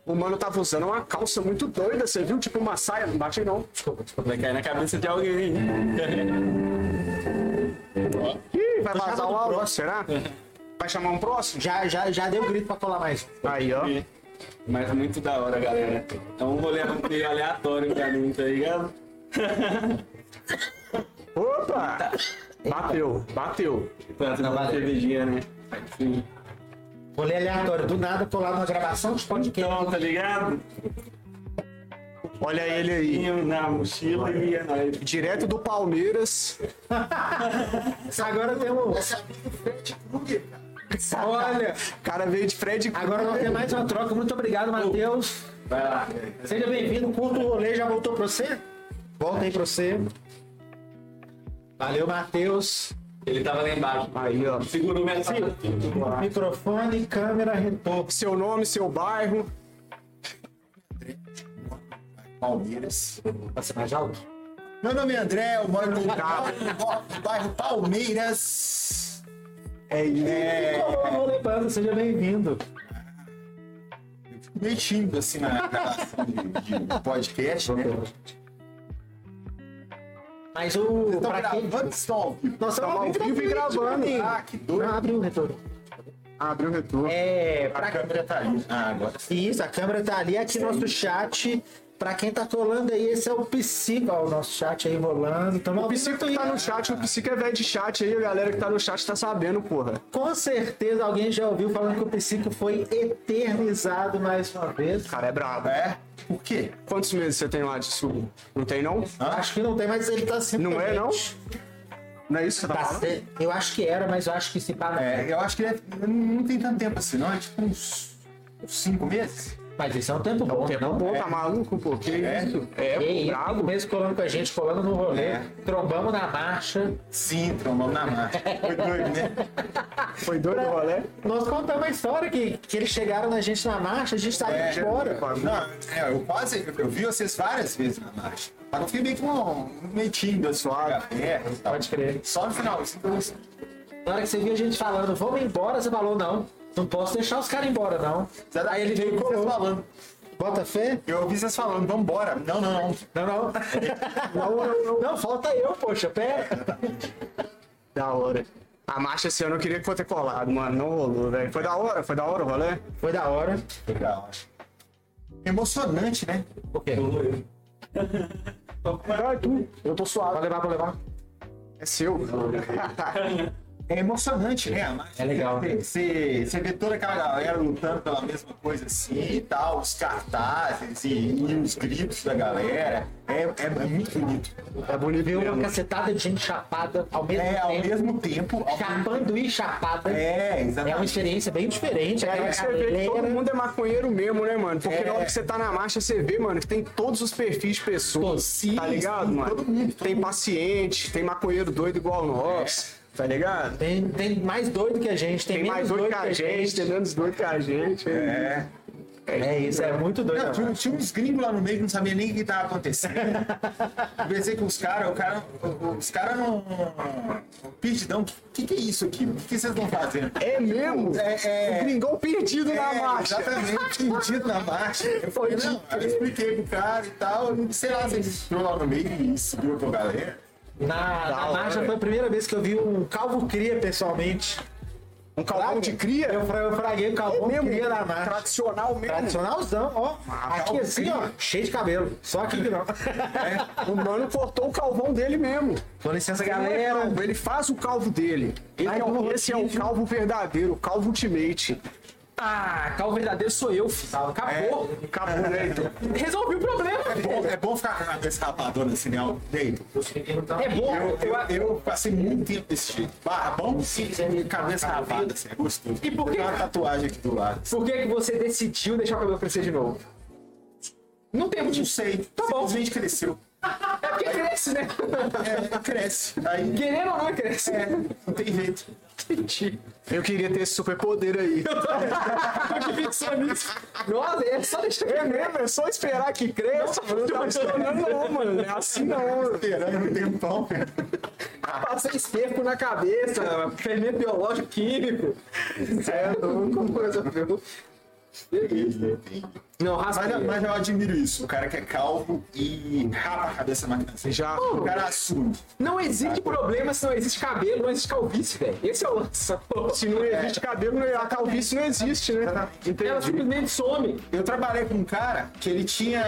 O mano tava usando uma calça muito doida, você viu? Tipo uma saia, não bate não. Desculpa, desculpa. Vai cair na cabeça de alguém. Ih, vai vazar o o áudio, será? Vai chamar um próximo? Já, já, já deu grito pra colar mais. Aí, ó. Mas muito da hora, galera. É um rolê meio aleatório pra mim, tá ligado? Opa! Bateu, bateu. Trazendo uma cervejinha, né? Sim. Rolê aleatório, do nada colar numa gravação de podcast. Então, tá ligado? Olha ele aí. Na mochila e ia nós. Direto do Palmeiras. Agora temos. Olha, O cara veio de Fred. agora nós temos mais uma troca. Muito obrigado, Matheus. Vai lá. Seja bem-vindo. Curta o rolê, já voltou pra você? Volta aí pra você. Valeu, Matheus. Ele tava lá embaixo. Aí, ó. Segurou minha Microfone, câmera, retorno. Seu nome, seu bairro. Palmeiras. Ser mais alto? Meu nome é André, eu moro no, no bairro Palmeiras. É isso. É, Rolê Banda, seja bem-vindo. meio tímido assim na gravação de, de podcast, né? Mas o. Estão Pra quem... estão. Nós estamos ao vivo e gravando. Ah, que doido. Não, abre o retorno. Abre o retorno. É, A pra câmera tá ali. Ah, agora sim. Isso, a câmera tá ali, aqui nosso chat. Pra quem tá colando aí, esse é o Psico, ó, o nosso chat aí rolando. Tamo O Psico no que tá no chat, o Psico é velho de chat aí, a galera que tá no chat tá sabendo, porra. Com certeza alguém já ouviu falando que o Psico foi eternizado mais uma vez. O cara é brabo. É? Por quê? Quantos meses você tem lá de sub? Não tem, não? Acho que não tem, mas ele tá sempre. Não é, não? Não é isso que você tá Tá falando? Eu acho que era, mas eu acho que se pá. É, eu acho que é- não tem tanto tempo assim, não. É tipo uns, uns cinco meses. Mas isso é um tempo bom, Tempo não? bom, tá maluco, pô? Que É. isso? É, E aí, brabo. cinco meses colando com a gente, colando no rolê, É. trombamos na marcha. Sim, trombamos na marcha. Foi doido, né? Foi doido o rolê? Nós contamos a história que, que eles chegaram na gente na marcha, a gente saiu É. embora. Não, é, eu quase, eu vi vocês várias vezes na marcha. Mas eu fiquei meio que um, meio tímido, assim, Suave. e tal. Pode crer. Só no final, assim, eu- Na hora que você viu a gente falando, vamos embora, você falou, não, não posso deixar os caras embora, não. Aí ele veio e colou. falando. Bota fé? Eu ouvi vocês falando, vambora. Não, não, não. Não, não. não, não, não. Não, falta eu, poxa, pera. Da hora. A marcha esse ano eu queria que fosse colado, mano. Não rolou, velho. Foi da hora, foi da hora o rolê. Foi da hora. Legal. Emocionante, né? O quê? Vai. Eu tô suave. Pode levar, pode levar. É seu. É emocionante, né? É legal. Você, você vê toda aquela galera lutando pela mesma coisa assim e tal, os cartazes e, e os gritos da galera. É, é, é muito bonito. É bonito Viu uma cacetada de gente chapada ao mesmo É, ao tempo. mesmo tempo. ao- Chapando e chapada. É, É uma exatamente. experiência bem diferente. É que você vê que todo mundo é maconheiro mesmo, né, mano? Porque É. na hora que você tá na marcha, você vê, mano, que tem todos os perfis de pessoas. Sim, tá ligado, sim, mano? todo mundo, todo tem mundo. paciente, tem maconheiro doido igual nós. Tá ligado? Tem, tem mais doido que a gente, tem, Tem menos mais doido que a gente, tem menos doido que a gente. É. É isso, é muito doido. Não, tinha, tinha uns gringos lá no meio que não sabia nem o que tava acontecendo. Conversei com os caras, o cara, os caras não. Perdidão, o que, que é isso aqui? O que, que vocês estão fazendo? É mesmo? É, é. O gringão perdido na É, marcha. Exatamente, perdido na marcha. Eu falei, não, eu expliquei pro cara e tal, sei lá, você entrou lá no meio e seguiu com a galera. Na, na marcha foi a primeira vez que eu vi um calvo cria pessoalmente. Um calvão de cria? Eu, eu fraguei o calvão mesmo? cria na marcha. Tradicional mesmo. Tradicionalzão, ó. Aqui calvo assim, cria. ó, cheio de cabelo. Só aqui que não. O mano cortou o calvão dele mesmo. Com licença, é galera. calvo, Ele faz o calvo dele. Ele Vai é esse é o calvo verdadeiro, o calvo ultimate. Ah, calvo verdadeiro sou eu, filho. Acabou. Acabou, né? Então, Resolvi o problema. É bom, é bom ficar com a cabeça rapadona assim, né? Deito. É bom. Eu, eu, Eu- passei muito tempo desse jeito. Barra bom? Sim, cabeça rapada, assim, é gostoso. E por que- Tem uma tatuagem aqui do lado. Por que, que você decidiu deixar o cabelo crescer de novo? Não tem Não sei, Tá bom. simplesmente cresceu. É porque cresce, né? É, cresce. Aí Querendo ou não, cresce. é, não tem jeito. Eu queria ter esse superpoder aí. Eu que pensou nisso. Nossa, é só deixar É mesmo, é só esperar que cresça. Não tá esperando não, mano. Não é assim não. Esperando um tempão. Passei esterco na cabeça, fermento biológico, químico. É louco, coisa viu? Não, raspa. Mas, mas eu admiro isso. O cara que é calvo e rapa a cabeça na criança. Já. O cara assume. Não existe problema se não existe cabelo, não existe calvície, velho. Esse é o lance. Se não existe cabelo, a calvície não existe, né? Ela Entendi. simplesmente some. Eu trabalhei com um cara que ele tinha.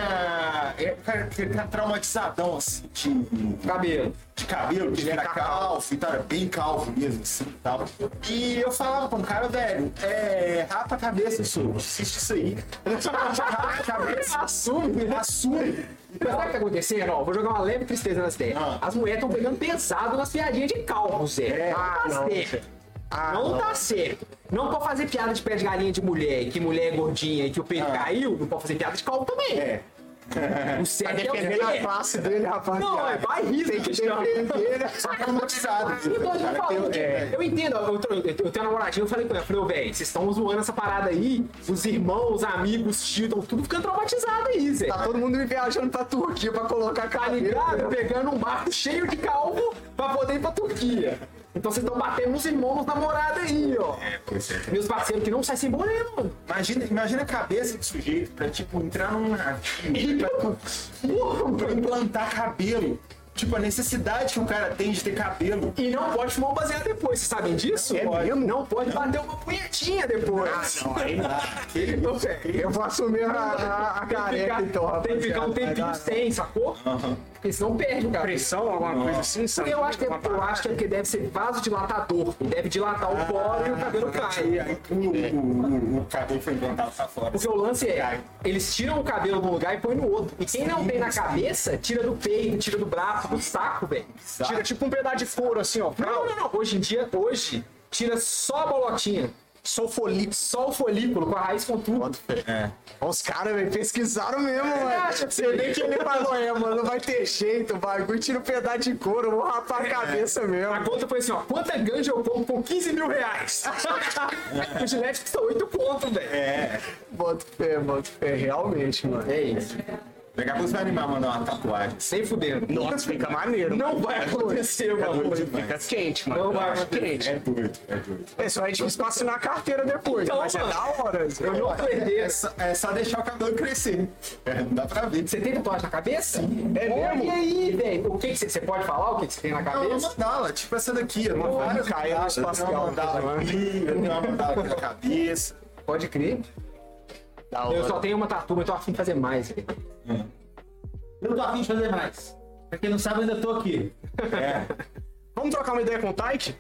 é, o cara que ele tá traumatizadão, assim, de, Cabelo. de cabelo, que ele era calvo e tal, era bem calvo mesmo, assim e tal. E eu falava pra um cara, velho, é. Rapa a cabeça, senhor. Assiste isso aí. Assume? Assume. Mas sabe o que tá acontecendo? Ó, vou jogar uma leve tristeza nas ideias. Ah. As mulheres estão pegando pesado nas piadinhas de calvo, Zé. Ah, não tá não. certo. não, tá certo. Não pode fazer piada de pé de galinha de mulher, que mulher é gordinha e que o peito caiu. Não pode fazer piada de calvo também. É. O certo é o Dependendo da quê? classe dele, rapaziada. Não, é vai rir Tem que defender? Só te Cara, falando que- tem- é. Eu entendo, eu, eu, eu, eu tenho uma namoradinha, eu falei com ela, eu falei, ô, velho, vocês estão zoando essa parada aí, os irmãos, os amigos, tio, estão tudo ficando traumatizado aí, Zé. Tá todo mundo viajando pra Turquia pra colocar Tá cabelo. ligado? né? Pegando um barco cheio de calvo pra poder ir pra Turquia. Então vocês estão batendo nos irmãos, nos namorados aí, ó. Pois é. Meus parceiros que não saem sem boné, mano. Imagina, imagina a cabeça do sujeito pra, tipo, entrar num navio, pra, pra implantar cabelo. Tipo, a necessidade que o cara tem de ter cabelo. E não pode fumar um baseado depois, vocês sabem disso? É Pode. mesmo? Não pode bater uma punhetinha depois. Não, aí não. Eu vou assumir a, a, a careca, ficar- então, Tem que ficar um tempinho sem, sacou? Porque senão perde o cabelo. Pressão, alguma coisa assim, sabe? Eu acho, que é, eu acho que porque deve ser vasodilatador. Deve dilatar o poro e o cabelo cai. Aí, o, o, o, o cabelo foi implantado pra fora. Porque o lance é, eles tiram o cabelo de um lugar e põem no outro. E quem não tem na cabeça, tira do peito, tira do braço, do saco, velho. Tira tipo um pedaço de couro, assim, ó. Não, não, não. Hoje em dia, hoje, tira só a bolotinha. Só o. Só o folículo, com a raiz com tudo. Os caras, velho, pesquisaram mesmo, mano. Você vê que ele falou, é, mano, não vai ter jeito, o bagulho tira um pedaço de couro, eu vou rapar a cabeça mesmo. A conta foi assim, ó. Quanta ganja eu compro por 15 mil reais? o gilete custa 8 conto, velho. Bota fé, bota fé, realmente, mano. É isso. Daqui a pouco você vai animar mandar uma tatuagem. Sem fudendo. Nossa, fica maneiro. Não vai acontecer, mano. Fica quente, mano. Não vai acontecer. quente. É doido, é doido. É só a gente espacinar a carteira depois, Então, mas é mano, da hora. Eu não tô É só, é só deixar o cabelo crescer. É, não dá pra ver. Você tem tatuagem na cabeça? É Olha mesmo? aí, velho. O que você, pode falar? O que você tem na Não, uma cabeça? mandala, tipo essa daqui. Eu tenho Uma várias caia no. Eu espacial, uma mandala mano. aqui, eu tenho uma mandala aqui na cabeça. Pode crer. Da Eu hora. só tenho uma tatu, mas tô afim de fazer mais. velho. Eu tô afim de fazer mais. Pra quem não sabe, eu ainda tô aqui. É. Vamos trocar uma ideia com o Taik?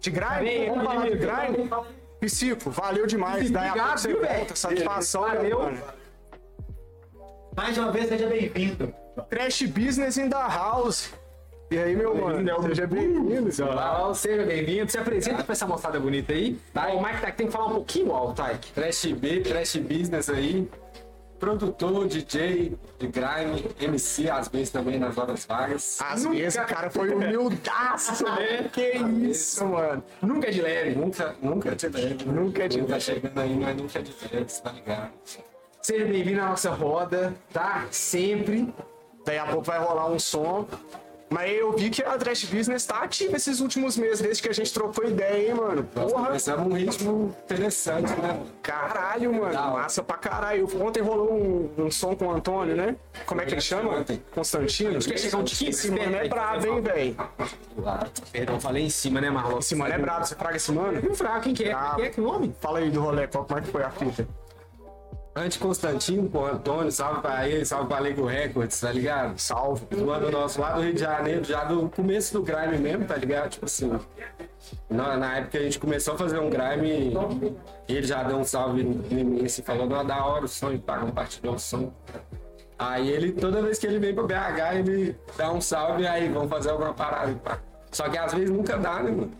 De grind? Vamos falar de grind? Psico, valeu demais. Daí a Obrigado, pouco você viu, velho? Satisfação, Valeu. mano. Mais uma vez, seja bem-vindo. Trash Business in the House. E aí, meu mano? Seja bem-vindo. Seja bem-vindo. Se apresenta pra essa moçada bonita aí. Tá, o Mike Tack tem que falar um pouquinho alto, Taik. Trash B, Trash Business aí. Produtor, DJ, de grime, MC, às vezes também nas horas vagas. Às vezes o cara foi humildaço, né? Que isso, mano. Nunca é de leve. Nunca, nunca de leve. Nunca é de Quem tá leve. chegando aí é nunca de leve, você tá ligado? Seja bem-vindo à nossa roda, tá? Sempre. Daí a pouco vai rolar um som. Mas eu vi que a Trash Business tá ativa esses últimos meses, desde que a gente trocou ideia, hein, mano. Porra, começamos um ritmo interessante, né? caralho, mano. Massa pra caralho. Ontem rolou um, um som com o Antônio, né? Como é que ele chama? Ontem. Constantino. Acho que chegar um Esse mano é brabo, hein, velho. Perdão, falei em cima, né, Marlon? Esse mano é brabo. Você fraga esse mano? Não fraco, quem que é? Quem é que nome? Fala aí do rolê, qual, como é que foi a fita? Anti-Constantino, pô, Antônio, salve pra ele, salve pra Lego Records, tá ligado? Salve. Mano nosso lá do Rio de Janeiro, já do começo do grime mesmo, tá ligado? Tipo assim, na, na época a gente começou a fazer um grime, ele já deu um salve em mim, assim, falou, não, da hora o som, e pá, compartilhou o som. Aí ele, toda vez que ele vem pro BH, ele dá um salve, aí, vamos fazer alguma parada, e pá. Só que às vezes nunca dá, né, mano?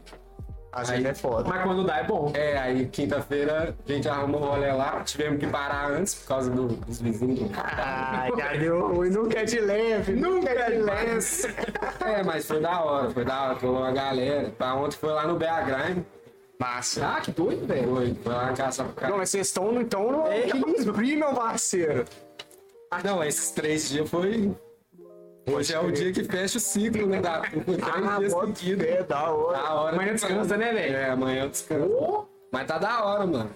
Às vezes é foda. Mas quando dá é bom. É, aí quinta-feira a gente arrumou o rolê lá, tivemos que parar antes por causa do- dos vizinhos. Ai, já deu ruim. Nunca é de leve. Nunca é de leve. É, mas foi da hora, foi da hora, colou uma galera. Pra ontem foi lá no BH Grime, Massa. Ah, que doido, velho. foi, foi lá caçar pro Não, cara. mas vocês estão então no equilíbrio, meu parceiro. Ah, não, esses três dias foi. Hoje é o dia que fecha o ciclo, né? Da três Ah, dias seguidos. fé, da hora. Da hora. Amanhã descansa, né, velho? É, amanhã eu descanso. Mas tá da hora, mano.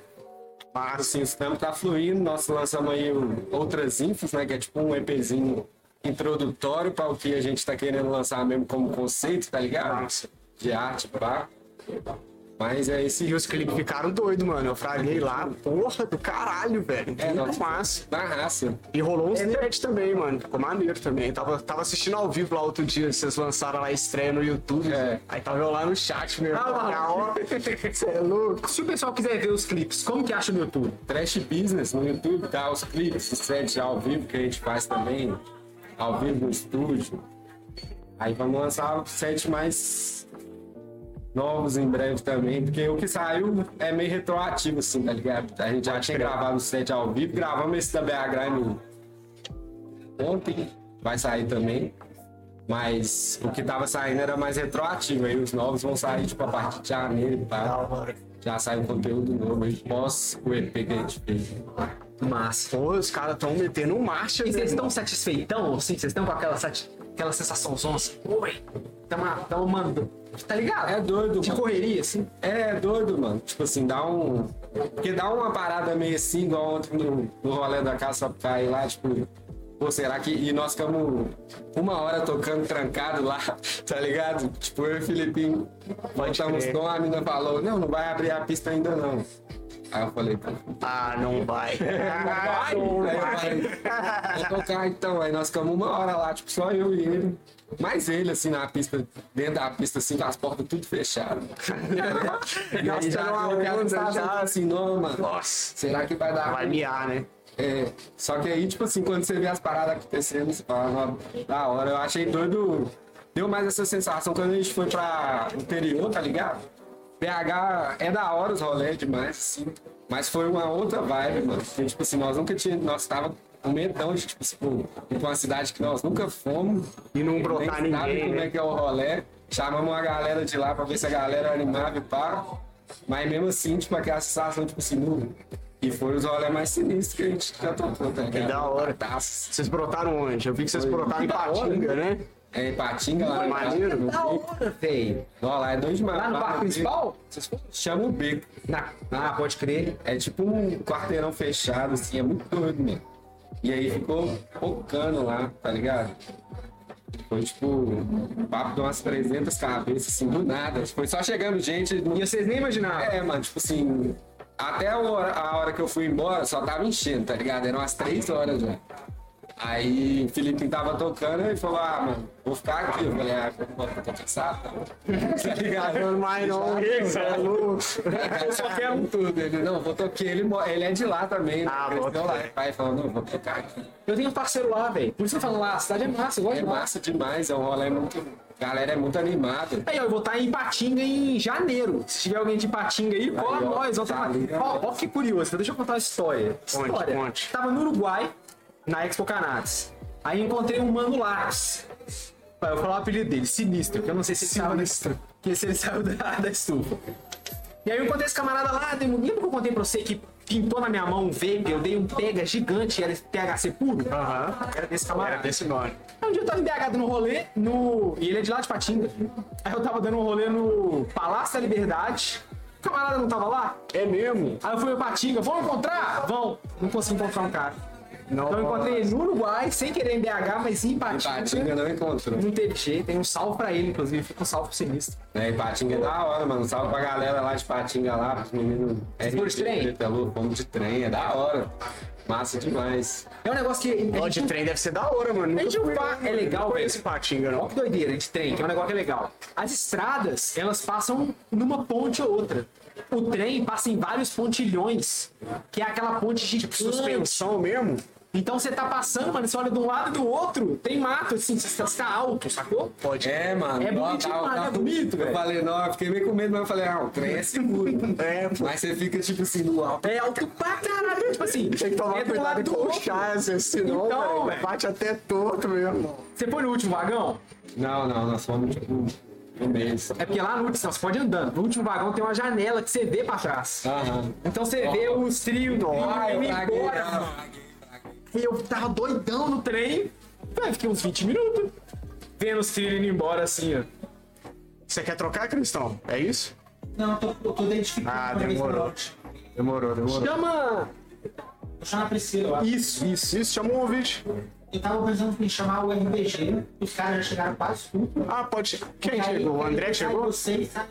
Massa. Assim, o tempo tá fluindo. Nós lançamos aí Outras Infos, né? Que é tipo um EPzinho introdutório para o que a gente tá querendo lançar mesmo como conceito, tá ligado? Massa. De arte, pá. Mas é esse. E os clipes ficaram doidos, mano. Eu fraguei lá. Porra do caralho, velho. É, Muito nós- massa. Na raça. E rolou uns threads também, mano. Ficou maneiro também. Tava, tava assistindo ao vivo lá outro dia. Vocês lançaram lá a estreia no YouTube. É. Aí tava eu lá no chat, meu. Ah, hora. Você é louco. Se o pessoal quiser ver os clipes, como que acha no YouTube? Trash Business no YouTube, tá? Os clipes, os sets ao vivo que a gente faz também. Ao vivo no estúdio. Aí vamos lançar sets mais novos em breve também, porque o que saiu é meio retroativo, assim, tá ligado? A gente já tinha gravado o set ao vivo, gravamos esse da BH Grime ontem, vai sair também. Mas o que tava saindo era mais retroativo, aí os novos vão sair tipo a partir de janeiro, tá? Já sai um conteúdo novo aí, pós o EP que a gente fez. Massa. Pô, os caras tão metendo marcha, E né, vocês estão satisfeitão? Assim, vocês estão com aquela, sati- aquela sensação assim? Oi, tamo, tamo mandando. Tá ligado? É doido, De mano. correria, assim. É doido, mano. Tipo assim, dá um. Porque dá uma parada meio assim, igual ontem no, no rolê da Caça Cair lá, tipo. Pô, será que. E nós ficamos uma hora tocando trancado lá, tá ligado? Tipo, eu e o Filipinho voltamos crer. com a menina falou: não, não vai abrir a pista ainda não. Aí eu falei, pô, Ah, não vai. Vai, não Aí eu vai. falei, vou tocar então. Aí nós ficamos uma hora lá, tipo, só eu e ele. Mais ele, assim, na pista, dentro da pista, assim, com as portas tudo fechadas. e aí já uma onda, sensação, já. assim, não, mano. Nossa. Será que vai dar? Vai miar, né? É, só que aí, tipo assim, quando você vê as paradas acontecendo, você fala, "Não, da hora. Eu achei doido. Deu mais essa sensação quando a gente foi pra interior, tá ligado? BH é da hora os rolês demais, assim. Mas foi uma outra vibe, mano. Porque, tipo assim, nós nunca tínhamos. Nós tava de, tipo, ir pra uma cidade que nós nunca fomos. E não brotar nem sabe ninguém, como né? é que é o rolê. Chamamos uma galera de lá pra ver se a galera animava e pá. Mas mesmo assim, tipo, aquela sensação, tipo assim, nu. E foi os rolês mais sinistros que a gente já tocou, tá ligado? da hora. Taças. Vocês brotaram onde? Eu vi que vocês Foi. brotaram em Que Patinga, né? É, em Patinga lá. Maneiro. Da hora, velho. Ó, lá é dois demais. Lá no parque no principal? Vocês foram? Chama o beco. Na, ah, pode crer. É tipo um quarteirão fechado, assim, é muito doido mesmo. E aí ficou focando lá, tá ligado? Foi tipo, papo de umas 300 cabeças, assim, do nada. Foi só chegando gente. E vocês nem imaginavam. É, mano, tipo assim, até a hora, a hora que eu fui embora só tava enchendo, tá ligado? Eram umas 3 horas já. Aí o Felipe tava tocando e falou, ah, mano, vou ficar aqui. Eu falei, ah, eu tô cansado. tá ligado? Não, mas não, você é louco. Eu só quero tudo. Ele, não, vou tocar. Ele, ele é de lá também. né? Ah, Ele bota ficou lá. pai falou, não, vou tocar aqui. Eu tenho um parceiro lá, velho. Por isso eu falo lá, a cidade é massa, eu gosto É massa demais, é um rolê muito. A galera é muito animada. Aí, ó, eu vou estar em Patinga em janeiro. Se tiver alguém de Patinga aí, cola ó, nós. Tá tá ali, ó, ó, que curioso, deixa eu contar uma história. História. conte. Tava no Uruguai, na Expo Cannabis. Aí encontrei um Mano Lars. Eu vou falar o apelido dele, Sinistro, que eu não sei se ele saiu da, que se ele saiu da, da estufa. E aí eu encontrei esse camarada lá, lembra que eu contei pra você que pintou na minha mão um vape, eu dei um pega gigante, era THC puro. Aham. Era desse camarada. Era desse nome. Aí um dia eu tava em BH dando um rolê no. E ele é de lá de Patinga. Aí eu tava dando um rolê no Palácio da Liberdade. O camarada não tava lá? É mesmo? Aí eu fui pra Patinga, vamos encontrar? Vão. Não consegui encontrar um cara. Não. Então eu encontrei ele no Uruguai, sem querer em BH, mas em Patinga. Patinga não encontrou. Não teve jeito, tem um salve pra ele, inclusive. Fica um salve pro sinistro. É, e Patinga é da hora, mano. Salve pra galera lá de Patinga lá, pros meninos. foram de trem? Fomos de trem, é da hora. Massa demais. É um negócio que. Ó, a de gente, trem deve ser da hora, mano. a gente não fa- é legal, velho. Patinga, Olha não. que doideira de trem, que é um negócio que é legal. As estradas, elas passam numa ponte ou outra. O trem passa em vários pontilhões, que é aquela ponte gigante. Suspensão mesmo? Então você tá passando, mano, você olha de um lado e do outro, tem mato, assim, você tá alto, sacou? Pode. É, mano. É Ó, bonito tá- demais, tá- é bonito, Eu velho. falei, não, eu fiquei meio com medo, mas eu falei, ah, o trem é seguro. É, pô. Mas você fica, tipo assim, no alto. É alto pra caralho, tipo assim. Tem que tomar é do cuidado lado do outro. puxar, assim, senão, Então, velho, velho. bate até torto mesmo. Você foi no último vagão? Não, não, nós fomos, tipo, um mês. É porque lá no último, você pode ir andando. No último vagão tem uma janela que você vê pra trás. Aham. Então você vê os trios eu traguei, embora. ah. mano. E eu tava doidão no trem. Véi, fiquei uns 20 minutos. Vendo os trios indo embora assim, ó. Você quer trocar, Cristão? É isso? Não, eu tô, eu tô identificando. Ah, demorou. Demorou, demorou. Chama! Vou chamar a Priscila, eu acho. Isso, isso. Isso, chama o ouvinte. Eu tava pensando em chamar o RPG, os caras já chegaram quase tudo. Ah, pode. Quem Aí, chegou? O André chegou? Vocês, sabe?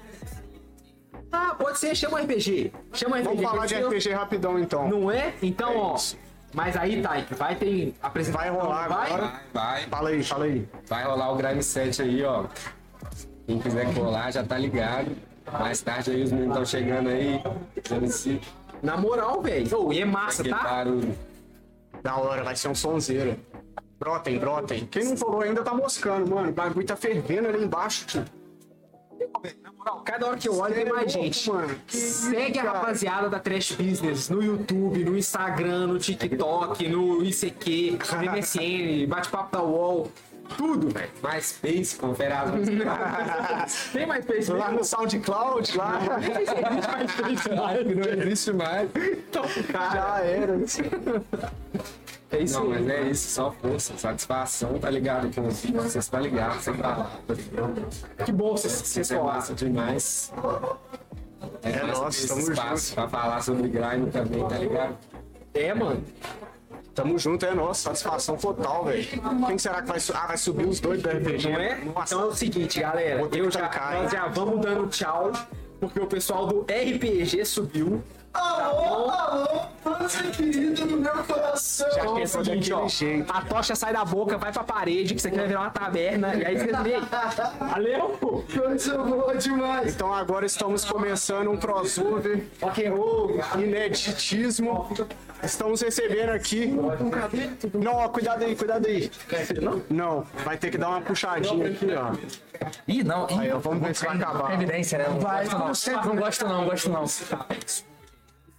Ah, pode ser, chama RPG. Chama RPG. Vamos falar de RPG rapidão, então. Não é? Então, É ó. isso. Mas aí, Taik, vai ter apresentação. Vai rolar vai? agora. Vai, vai. Fala aí, fala aí. Vai rolar o Grime 7 aí, ó. Quem quiser colar já tá ligado. Mais tarde aí os meninos estão chegando aí. Na moral, velho. Oh, e é massa, tá? barulho. Da hora, vai ser um sonzeiro. Brotem, brotem. Quem não falou ainda tá moscando, mano. O bagulho tá fervendo ali embaixo, tio. Cada hora que eu olho tem mais gente. Segue a cara. rapaziada da Trash Business no YouTube, no Instagram, no TikTok, no ICQ, no MSN, bate-papo da UOL. Tudo, velho. MySpace, confere as Tem mais Facebook? Lá no SoundCloud, lá. Não existe mais. Já era. É isso Não, mas é isso, só força, satisfação, tá ligado? Com os vocês tá ligado, sem palavras. Que bom vocês é falaram. massa demais. É, ter esse tamo espaço pra falar sobre grime também, tá ligado? É, mano. Tamo junto, é nossa. Satisfação total, velho. Quem será que vai, su- ah, vai subir os dois do RPG? Não é? Nossa. Então é o seguinte, galera. Eu que já, hein? nós já vamos dando tchau, porque o pessoal do RPG subiu. Alô, alô, pança querida do meu coração. Já que é seguinte, ó. daquele jeito. A tocha sai da boca, vai pra parede, que isso aqui vai virar uma taberna. E aí você vê. Valeu? Coisa boa demais. Então agora estamos começando um crossover rock and roll, ineditismo. Estamos recebendo aqui. Não, ó, cuidado aí, cuidado aí. Não, vai ter que dar uma puxadinha aqui, ó. Ih, não. Ih, Aí, ó, vamos ver se vai acabar. evidência, né? Não Vai, gosto, não. Não gosto, não, gosto, não.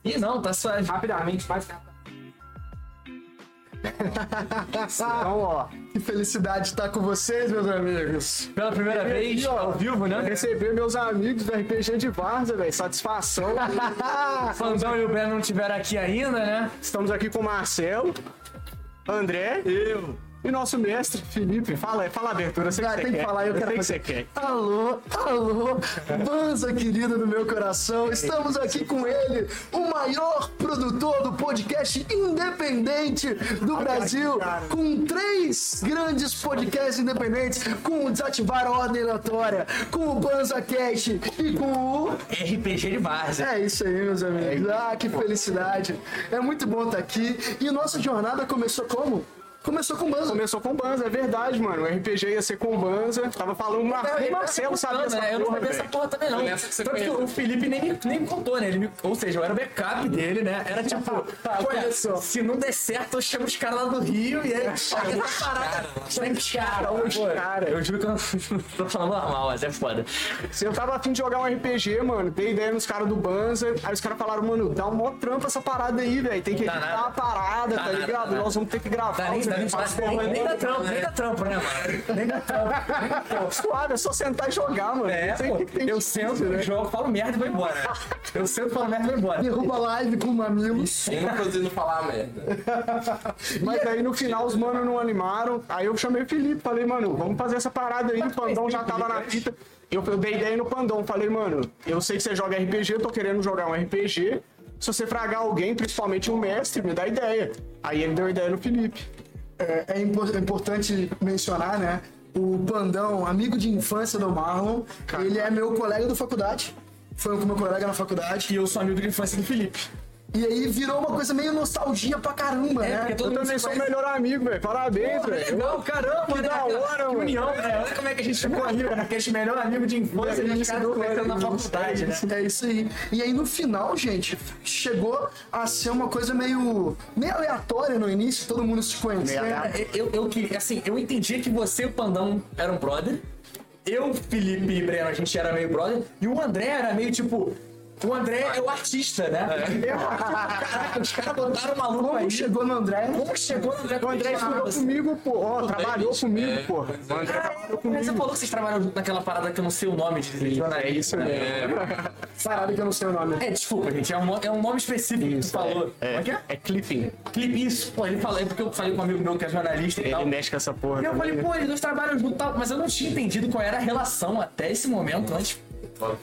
Ih, não, tá suave. Rapidamente, mais Então, ó, Que felicidade estar com vocês, meus amigos. Pela primeira vez, ao vivo, né? receber meus amigos do RPG de Varza, velho. Satisfação. Fandão e o Breno não estiveram aqui ainda, né? Estamos aqui com o Marcelo, André, eu e nosso mestre, Felipe. Fala, fala a abertura, eu sei Ah, que você tem que quer. falar, eu quero sei que você quer. Alô, alô, Banza querida do meu coração, estamos aqui com ele, o maior produtor do podcast independente do Brasil, com três grandes podcasts independentes, com o Desativar a Ordem Aleatória, com o Banza Cash e com o... RPG de base. É isso aí, meus amigos. Ah, que felicidade. É muito bom estar aqui. E nossa jornada começou como? Começou com Banza. Começou com Banza, é verdade, mano. O RPG ia ser com Banza. Tava falando, Mar... o Marcelo sabe dessa né? Eu não sabia essa velho. porra também, não. Tanto que o Felipe nem, me- nem me contou, né? Ele me- ou seja, eu era o backup dele, né? Era tipo, olha só, se não der certo, eu chamo os caras lá do Rio e aí chega essa parada. Chama os caras, pô. cara. Eu juro que eu não tô falando normal, mas é foda. Se eu tava afim de jogar um RPG, mano, dei ideia nos caras do Banza. Aí os caras falaram, mano, dá um mó trampo essa parada aí, velho. Tem que editar nada. a parada, tá nada, ligado? Nós vamos ter que gravar. Dá nem, os dá nem dá trampo, nem dá trampo, né, mano? Nem dá trampo, nem dá trampo. Suave, é só sentar e jogar, mano. É, Não o eu sento, né? jogo, falo merda e vou embora. Eu sento, falo merda e vou embora. Derruba a live com mamilos. Sem não fazendo falar merda. Mas aí no final os manos não animaram. Aí eu chamei o Felipe, falei, mano, vamos fazer essa parada aí. O Pandão já tava na fita. Eu, eu dei ideia no Pandão, falei, mano, eu sei que você joga RPG, eu tô querendo jogar um RPG. Se você fragar alguém, principalmente um mestre, me dá ideia. Aí ele deu ideia no Felipe. É, é é importante mencionar, né? O Pandão, amigo de infância do Marlon, ele é meu colega da faculdade. Foi o meu colega na faculdade. E eu sou amigo de infância do Felipe. E aí virou uma coisa meio nostalgia pra caramba, né? porque todo Eu mundo também sou o conhece. melhor amigo, velho. Parabéns, velho. Legal, caramba, Que né? da hora, que união, né? Olha como é que a gente ficou amigo, né? Aquele melhor amigo de infância, a gente Isso, cara do conhecendo na faculdade, né? É isso aí. E aí no final, gente, chegou a ser uma coisa meio, meio aleatória no início, todo mundo se conhecendo. Cara, eu, eu queria, assim, eu entendia que você e o Pandão eram brother. Eu, Felipe e Breno, a gente era meio brother. E o André era meio tipo. O André é o artista, né? Caraca, os caras botaram o maluco aí. Como chegou no André? Como que chegou no André? O André estudou comigo, pô. Ó, trabalhou comigo, pô. O André trabalhou Mas comigo. você falou que vocês trabalham junto naquela parada que eu não sei o nome de jornalista. É isso mesmo. Parada que eu não sei o nome. É, desculpa, gente, é um, é um nome específico que tu falou. Como é que é? É clipping. Clipe, isso. Pô, ele falou, é porque eu falei com um amigo meu que é jornalista e Ele tal. mexe com essa porra. E eu falei, pô, eles dois trabalham junto e tal, mas eu não tinha entendido qual era a relação até esse momento antes.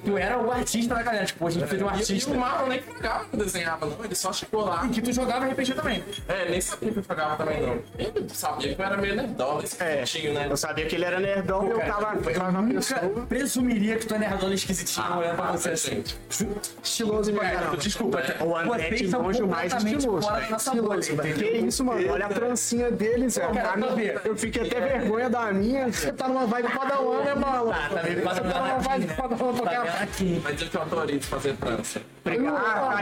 Tu era o artista da galera, tipo, a gente fez um E, e artista. o Marlon nem jogava, não desenhava, não. Ele só chegou lá. E que tu jogava RPG também. É, nem sabia que eu jogava também, não. Ele sabia que eu era meio nerdola, esse É, esquisitinho, né? eu sabia que ele era nerdão e eu tava, tava na Nunca pessoa. presumiria que tu é nerdola esquisitinho Ah, olhando pra você assim. gente. Estiloso pra caramba. Desculpa, O André de são longe o mais estiloso, entendeu? Que isso, mano? Olha a trancinha dele, Zé. Cara, ver. Eu fiquei até vergonha da minha. Você tá numa vibe padawan, né, mano? Tá, tá meio Você tá numa vibe padawan pra Tá aqui. Mas tem autoriza fazer trança. Ah,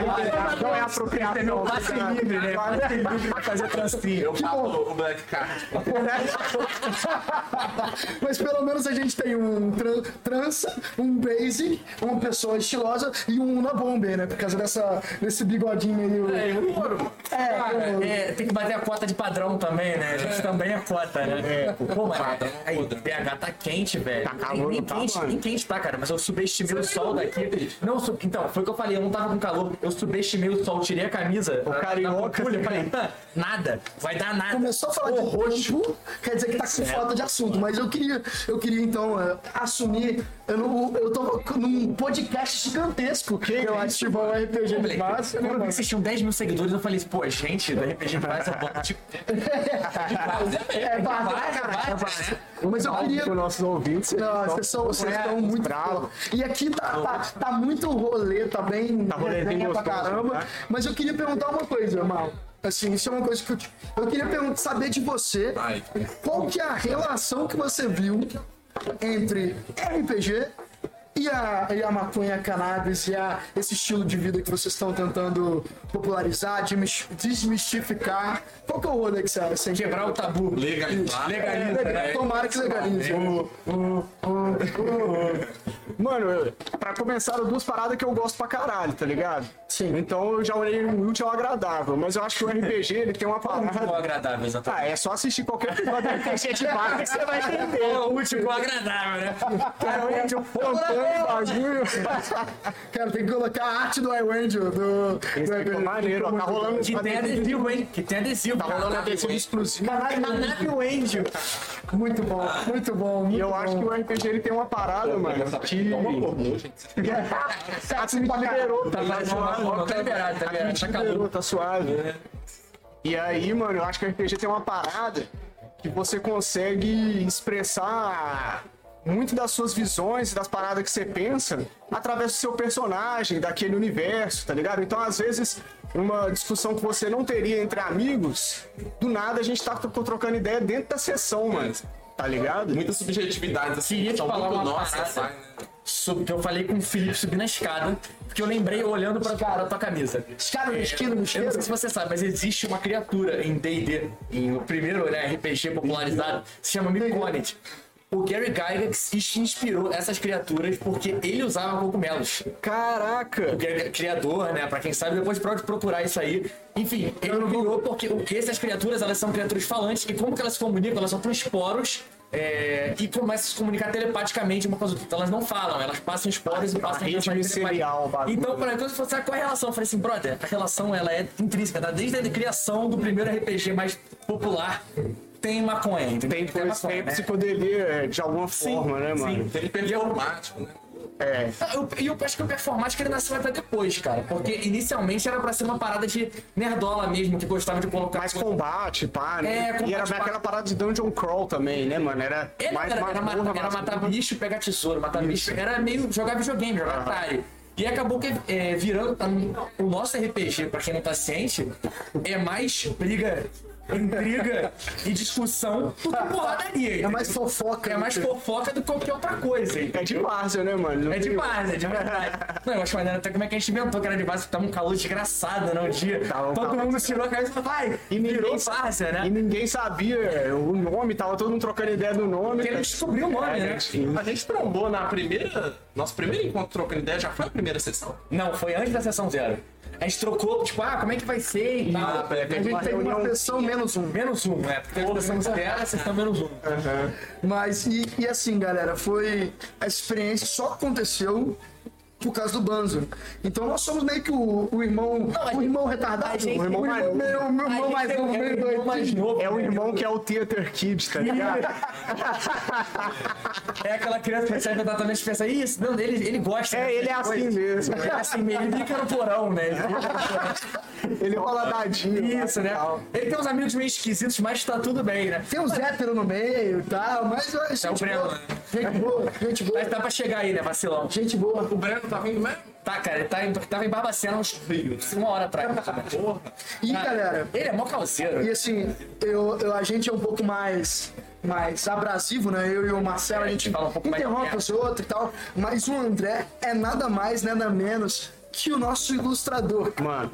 não é apropriação. Meu passe livre, né? Passe livre pra fazer trancinha. Eu falo o Black Card. Mas pelo menos a gente tem um tran- trança, um basic, uma pessoa estilosa e um na bomber, né? Por causa dessa, desse bigodinho meio. É, eu moro. É, Cara, eu- é, tem que bater a cota de padrão também, né? A gente também é cota, né? Pô, mas Padrão, aí. PH tá quente, velho. Tá calor, nem, não tá, quente, nem quente tá, cara, mas eu subestimei o sol daqui. Não, su- então, foi o que eu falei, eu não tava com calor. Eu subestimei o sol, tirei a camisa. O carioca, Eu falei, "Ah, nada, vai dar nada. Começou a falar de tempo, quer dizer que tá com falta de assunto, mas eu queria, eu queria então eh, assumir. Eu, não, eu tô num podcast gigantesco que eu acho que um RPG de né, Quando vocês tinham 10 mil seguidores, eu falei, pô, gente, do RPG de base, eu vou, tipo, É base, vai, vai, vai. Mas eu queria. Para os nossos ouvintes. Não, vocês são, vocês estão muito bravo. E aqui tá, tá, tá muito rolê, tá bem Tá rolezinho resenha pra caramba. né? Mas eu queria perguntar uma coisa, Mal. Assim, isso é uma coisa que eu, eu queria perguntar, saber de você. Vai. Qual que é a relação que você viu entre RPG e a, e a maconha, a cannabis e a, esse estilo de vida que vocês estão tentando popularizar, desmis- desmistificar? Qual que é o rolê que você acha? Assim, Quebrar o tabu. Legalizar. Legaliza, né? Tomara que legalize. Mano, eu- pra começar, duas paradas que eu gosto pra caralho, tá ligado? Sim. Então eu já olhei o útil ao agradável, mas eu acho que o RPG ele tem uma parada. agradável, exatamente. Ah, é só assistir qualquer episódio do RPG de base que você vai entender. É útil com agradável, né? Cara, onde eu plantando o bagulho. Cara, tem que colocar a arte do iWangel, do, do Ficou maneiro, ó. Tá rolando Que tem adesivo, hein? Que tem adesivo. Tá rolando adesivo exclusivo. Canábio Angel. Muito bom, muito bom. E Muito eu acho que o RPG ele tem uma parada, mano. Que. Ah, você me liberou, tá Tá ligado? liberado, tá liberado. Tá calor. Liberou, tá suave. E aí, mano, eu acho que o RPG tem uma parada que você consegue expressar muito das suas visões e das paradas que você pensa através do seu personagem, daquele universo, tá ligado? Então, às vezes, uma discussão que você não teria entre amigos, do nada a gente tá tro- trocando ideia dentro da sessão, mano. Tá ligado? Muitas subjetividades assim. Queria te são falar muito uma nossas, parada. Sobre que eu falei com o Felipe subir na escada, porque eu lembrei olhando pra, pra tua camisa. Escada no esquina, no Eu não sei se você sabe, mas existe uma criatura em D&D, em o primeiro né, RPG popularizado, se chama Miconet. O Gary Gygax inspirou essas criaturas porque ele usava cogumelos. Caraca! O Gary- criador, né? Pra quem sabe, depois pode procurar isso aí. Enfim, ele criou porque o- essas criaturas, elas são criaturas falantes e como que elas se comunicam? Elas soltam esporos é, e começam a se comunicar telepaticamente uma com as outras. Então, elas não falam, elas passam esporos e passam rede o bagulho. Então, pra quando você qual é a relação? Eu falei assim, brother, a relação ela é intrínseca, tá? Desde a criação do primeiro RPG mais popular, tem maconha, entendeu? Tem, Tem tem, tem né? psicodelia é, de alguma forma, né, mano? Sim, Tem performático, né? É. Ah, eu- E eu, acho que o performático ele nasceu até depois, cara. Porque inicialmente era pra ser uma parada de nerdola mesmo, que gostava de colocar. Mais combate, pá, né? É, combate, e era pá. aquela parada de dungeon crawl também, né, mano? Era Era, mais era, era, matar, era matar bicho e pegar tesouro, matar bicho. Era meio jogar videogame, jogar Atari. E acabou que é, virando. O nosso RPG, pra quem não tá ciente, é mais briga, intriga e discussão do que porradaria. É mais fofoca. É mais fofoca do que qualquer outra coisa. É de várzea, né, mano? Não É tem- demais, é de verdade. Não, eu acho maneiro até como é que a gente inventou que era de base, porque tava um calor desgraçado, né, um dia. Tava um Todo calor mundo tirou a cabeça e falou, vai, E virou ninguém, várzea, né? e ninguém sabia o nome, tava todo mundo trocando ideia do nome. Porque ele descobriu o nome, né? A gente trombou na primeira. Nosso primeiro encontro trocando ideia já foi a primeira sessão. Não, foi antes da sessão zero. A gente trocou, tipo, ah, como é que vai ser e tal. Ah, é, A gente tem uma sessão menos um. Menos um, né? Porque a sessão a sessão menos um. Mas, e, e assim, galera, foi. A experiência só aconteceu por causa do Banzo. Então nós somos meio que o, o irmão. o irmão retardado. gente- o irmão mais novo. Meu, irmão gente mais novo, é meio doido. mais novo. É o irmão que é o Theater Kid, tá ligado? É aquela criança que recebe exatamente e pensa, isso, não, ele, ele gosta. É, ele é assim coisas." mesmo. Ele é assim mesmo, ele fica no porão, né? Ele fica no porão. Ele rola dadinho. Isso, né? Ele tem uns amigos meio esquisitos, mas tá tudo bem, né? Tem uns héteros no meio e tal, mas. Gente É o Breno, boa. Gente boa, gente boa. Mas tá pra chegar aí, né, vacilão? Gente boa. O Breno tá vindo mesmo? Tá, cara, ele tá em, tava em Barbacena uns uma hora atrás. Porra. E galera, Ele é mó calceiro. E assim, eu, eu- a gente é um pouco mais, mais abrasivo, né? Eu e o Marcelo, a gente fala um pouco mais interrompe de os outros e tal. Mas o André é nada mais, nada menos que o nosso ilustrador. Mano,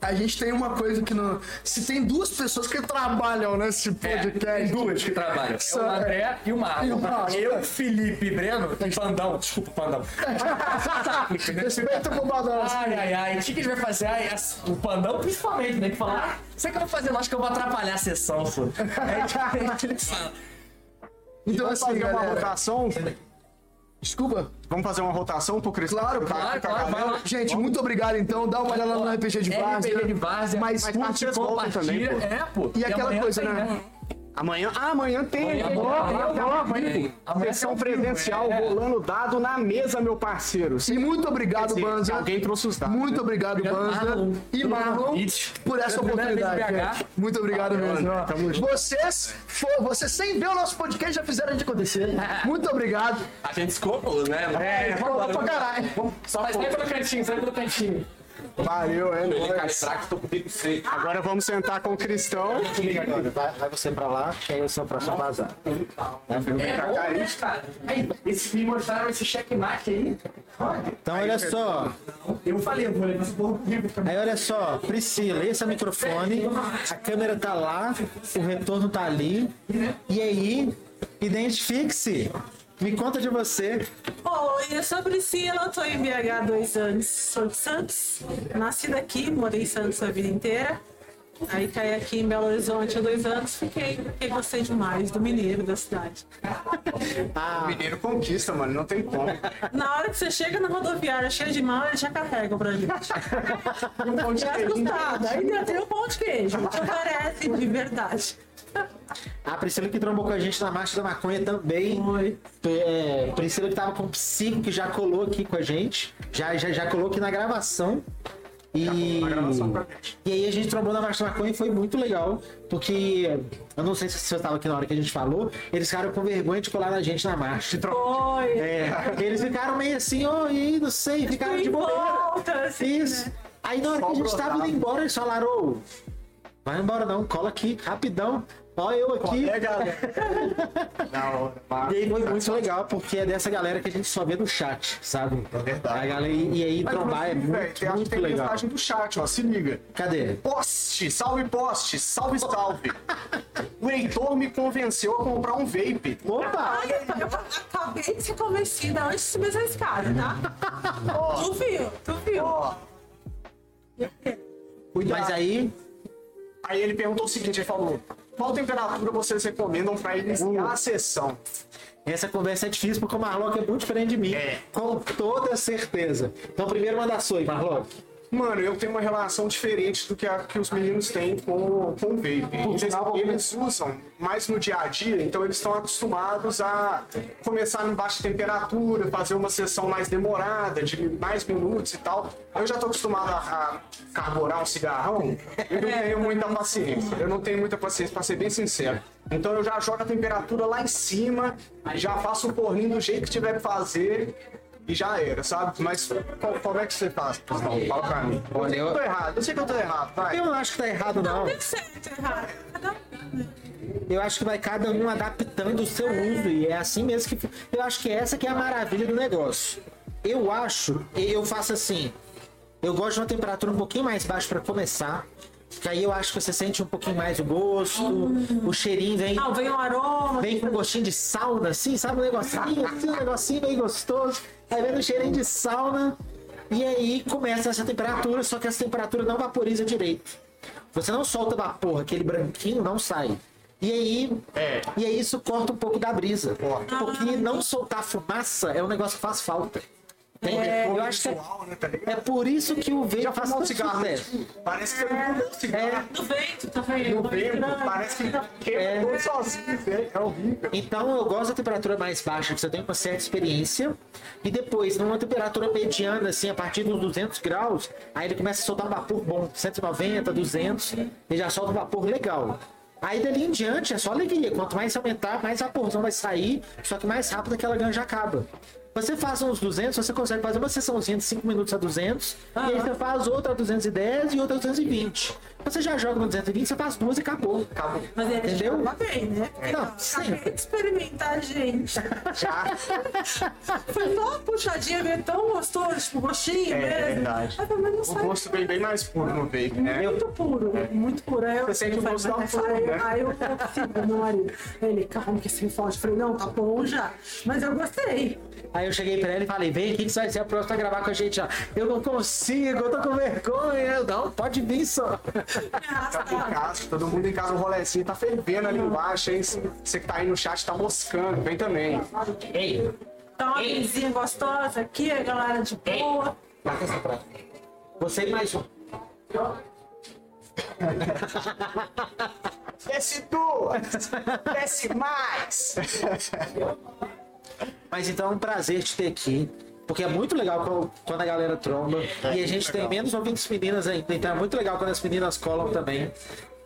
A gente tem uma coisa que não. Se tem duas pessoas que trabalham nesse É, tem podcast. duas que trabalham. É o André e o Marco. E o Marco. Eu, Felipe e Breno e Pandão. Desculpa, Pandão. Respeita o balanço. Ai, ai, ai. O que, que a gente vai fazer? Ai, as- o Pandão, principalmente, né? Que fala, ah, você que eu vou fazer? Não, acho que eu vou atrapalhar a sessão, pô. A gente fala. Então, vamos assim, fazer uma rotação? Desculpa. Vamos fazer uma rotação pro Cristão? Claro, Tá Claro, claro, lá. Gente, muito obrigado então. Dá uma olhada lá no RPG de Várzea. RPG de Várzea. Mas Mais tarde curte, voltam também, Compartilha. pô. É, pô. E aquela amanhã coisa, tem, né? Amanhã, ah, amanhã tem. Amanhã, Sessão tem ao vivo, presencial é. rolando dado na mesa, meu parceiro. E muito obrigado, dizer, Banza. Alguém trouxe os dados. Muito né? obrigado, Banza. Marlon. E Marlon por essa oportunidade. gente. Muito obrigado mesmo. Vocês, for, vocês sem ver o nosso podcast já fizeram a gente acontecer. Muito obrigado. A gente escovou, né? É, falou pra caralho. Só sai pelo cantinho, sai pelo cantinho. Valeu, é nóis. Agora vamos sentar com o Cristão. Vai, vai você pra lá, que aí eu sou pra só vazar. É esse, me mostraram esse checkmate aí. Então, olha só. Eu falei, eu vou levar esse porra. Aí, olha só. Priscila, esse é o microfone. A câmera tá lá. O retorno tá ali. E aí, identifique-se. Me conta de você. Oi, eu sou a Priscila, tô em BH há dois anos, sou de Santos, nasci daqui, morei em Santos a vida inteira. Aí caí aqui em Belo Horizonte há dois anos, fiquei porque gostei demais do mineiro da cidade. O mineiro conquista, mano, não tem como. Na hora que você chega na rodoviária cheia de mal, eles já carregam pra gente. Já assustado. Aí tem o pão de queijo, que parece de verdade. A Priscila que trombou com a gente na Marcha da Maconha também. Oi. É, Priscila que tava com o Psico, que já colou aqui com a gente. Já, já, já colou aqui na gravação. E, e aí a gente trombou na Marcha da Maconha e foi muito legal. Porque eu não sei se você estava aqui na hora que a gente falou. Eles ficaram com vergonha de colar na gente na marcha. Oi. É, eles ficaram meio assim, oi, não sei, ficaram de bobeira. volta, assim, Isso. Aí na hora que a gente tava indo embora, eles falaram, ô, vai embora não, cola aqui, rapidão. Ó, eu aqui. É, galera. Não, E aí foi muito legal, porque é dessa galera que a gente só vê no chat, sabe? É verdade. A galera, e aí Mas, trombar é muito, tem, acho que muito tem legal. mensagem do chat, ó. Se liga. Cadê? Poste, salve poste, salve salve. o Heitor me convenceu a comprar um vape. Opa! Olha, eu acabei de ser convencida antes de subir essa escada, tá? Tu viu? Tu viu? Ó, Mas aí, Aí ele perguntou o seguinte, ele falou, qual temperatura vocês recomendam para iniciar a sessão? essa conversa é difícil porque o Marlock é muito diferente de mim. É. Com toda certeza. Então, primeiro manda sua aí, Marlock. Mano, eu tenho uma relação diferente do que a que os meninos têm com, com o vape. Eles, eles usam mais no dia a dia, então eles estão acostumados a começar em baixa temperatura, fazer uma sessão mais demorada, de mais minutos e tal. Eu já tô acostumado a, a carburar um cigarrão, eu não tenho muita paciência. Eu não tenho muita paciência, pra ser bem sincero. Então eu já jogo a temperatura lá em cima, já faço o porninho do jeito que tiver que fazer. E já era, sabe? Mas qual- como é que você faz? Não, fala pra mim. Eu sei que eu tô errado, eu sei que eu tô errado, vai. Eu não acho que tá errado, não. Tem errado. Um, né? Eu acho que vai cada um adaptando o seu uso. E é assim mesmo que. Eu acho que essa que é a maravilha do negócio. Eu acho, eu faço assim. Eu gosto de uma temperatura um pouquinho mais baixa para começar. Que aí eu acho que você sente um pouquinho mais o gosto, o cheirinho vem, Ah, vem um aroma. vem com gostinho de sauna, assim, sabe? Um negocinho, assim, um negocinho bem gostoso. Aí vem um cheirinho de sauna. E aí começa essa temperatura, só que essa temperatura não vaporiza direito. Você não solta vapor, aquele branquinho não sai. E aí, e aí isso corta um pouco da brisa. Porque não soltar fumaça é um negócio que faz falta. Entende? eu acho que é, né, tá é por isso que o vape Já faz um tanto cigarro? sucesso. Parece que você não um cigarro. Do vento também. No vento, parece que quebrou sozinho, velho. É horrível. Então eu gosto da temperatura mais baixa, que você tem uma certa experiência. E depois, numa temperatura mediana, assim, a partir dos 200 graus, aí ele começa a soltar um vapor bom, 190, 200, ele já solta um vapor legal. Aí dali em diante é só alegria. Quanto mais você aumentar, mais vaporzão vai sair, só que mais rápido aquela ganja acaba. Você faz uns 200, você consegue fazer uma sessãozinha de 5 minutos a 200, e aí você faz outra a 210 e outra a 220. Você já joga no 220, você faz duas e acabou. Acabou. Mas ele Entendeu? joga bem, né? Porque Não, eu sempre. de experimentar, gente. Já. Foi só uma puxadinha, veio tão gostoso, tipo, gostinho É, mesmo. verdade. Aí, mas não O gosto vem bem mais puro no vape, né? muito puro, muito puro. Aí eu, Você sente o gosto da flor, aí, né? aí eu pro meu marido, ele, calma que sem forte. Eu falei, não, tá bom já. Mas eu gostei. Aí eu cheguei pra ele e falei, vem aqui que você vai ser a próxima a gravar com a gente. Ó. Eu não consigo, eu tô com vergonha. Eu, não, pode vir só. Tá em casa, todo mundo em casa, o rolezinho tá fervendo ali embaixo, hein? Você que tá aí no chat tá moscando, vem também. Ei, Tá uma vizinha gostosa aqui, a galera de boa. Você e mais um. Desce duas! Desce mais! Mas então é um prazer te ter aqui. Porque é muito legal quando- a galera tromba. e a gente tem menos ouvintes meninas ainda. Então é muito legal quando as meninas colam também.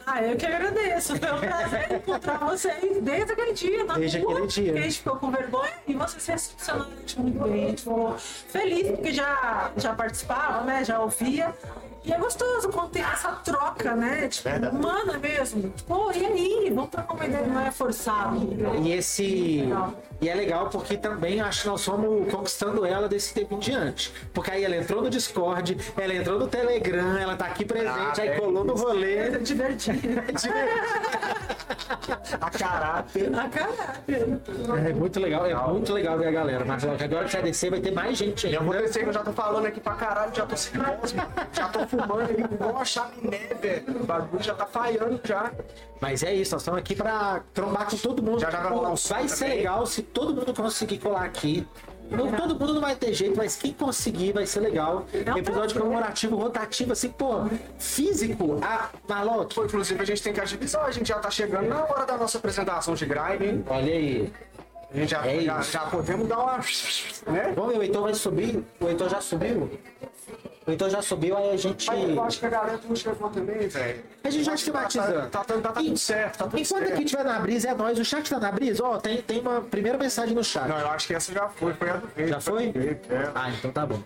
Ah, eu que agradeço. Foi um prazer encontrar vocês desde aquele dia, na Desde rua, aquele dia. que a gente ficou com vergonha e vocês recepcionaram a gente muito bem. A gente ficou feliz porque já, já participava, né? Já ouvia. E é gostoso quando tem essa troca, né? Tipo, humana mesmo. Pô, e aí? Vamos trocar uma ideia, não é forçado. E esse. E é legal porque também acho que nós fomos conquistando ela desse tempo em diante. Porque aí ela entrou no Discord, ela entrou no Telegram, ela tá aqui presente, aí colou no rolê. É divertido. A caráter. A caráter. É muito legal, é muito legal ver a galera. Mas agora que você descer, vai ter mais gente Eu ainda. vou descer que eu já tô falando aqui pra caralho, já tô nervoso, já tô fumando ali igual uma chaminé, velho. O bagulho já tá falhando já. Mas é isso, nós estamos aqui pra trombar com todo mundo. Já já vai rolar um vai ser também. legal se todo mundo conseguir colar aqui. Não, todo mundo não vai ter jeito, mas quem conseguir vai ser legal. Episódio comemorativo, rotativo, assim, pô, físico. Ah, Marlock, Pô, inclusive a gente tem que agilizar, a gente já tá chegando na hora da nossa apresentação de hein? olha aí. A gente já, É já, isso. já podemos dar uma. né? Vamos ver, o Heitor vai subir. O Heitor já subiu? O Heitor já subiu, aí a gente. Mas eu acho que a galera não chegou também, velho. A gente já se batizando. Tá, tá, tá, tá tudo certo, tá tudo Enquanto certo. aqui tiver na brisa, é nós. O chat tá na brisa? Ó, tem, tem uma primeira mensagem no chat. Não, eu acho que essa já foi, foi a do Vape, Já foi? é. Ah, então tá bom.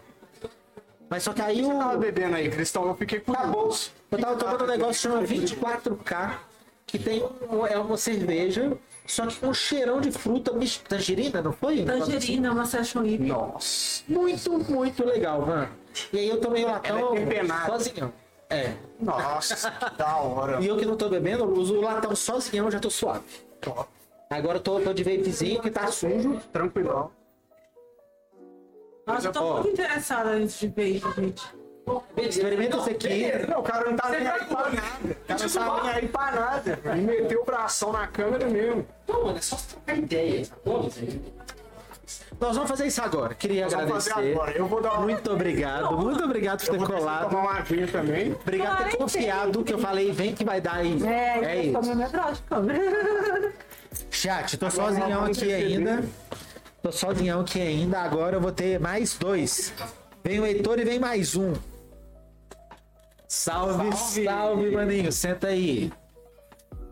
Mas só que aí o. Tava bebendo aí, Cristão, eu fiquei curioso. Acabou. Eu tava tomando um negócio que chama 24K. que tem um- é uma cerveja, só que com um cheirão de fruta, mis- tangerina, não foi? Assim. Tangerina, uma session hip. Nossa. Muito, muito legal, mano. E aí eu tomei o latão é sozinho. É. Nossa, que da hora. E eu que não tô bebendo, eu uso o latão sozinho, eu já tô suave. Agora eu tô, tô de vapezinho que tá sujo. Tranquilão. Nossa, eu tô muito interessada nisso de beijo, gente. Experimenta esse aqui. Não, o cara não tá nem aí pra nada. O cara não tá nem aí pra nada. Ele meteu o bração na câmera mesmo. Não, mano, é só trocar ideia. Nós vamos fazer isso agora. Queria Nós vamos agradecer. fazer agora. Eu vou dar uma... Muito obrigado, muito obrigado por ter Vou colado. tomar uma aguinha também. Obrigado por ter confiado que eu falei, vem que vai dar aí. É, É eu tô isso. Chat, tô sozinhão aqui ainda. Tô sozinhão aqui ainda. Agora eu vou ter mais dois. Vem o Heitor e vem mais um. Salve, salve, maninho. Senta aí.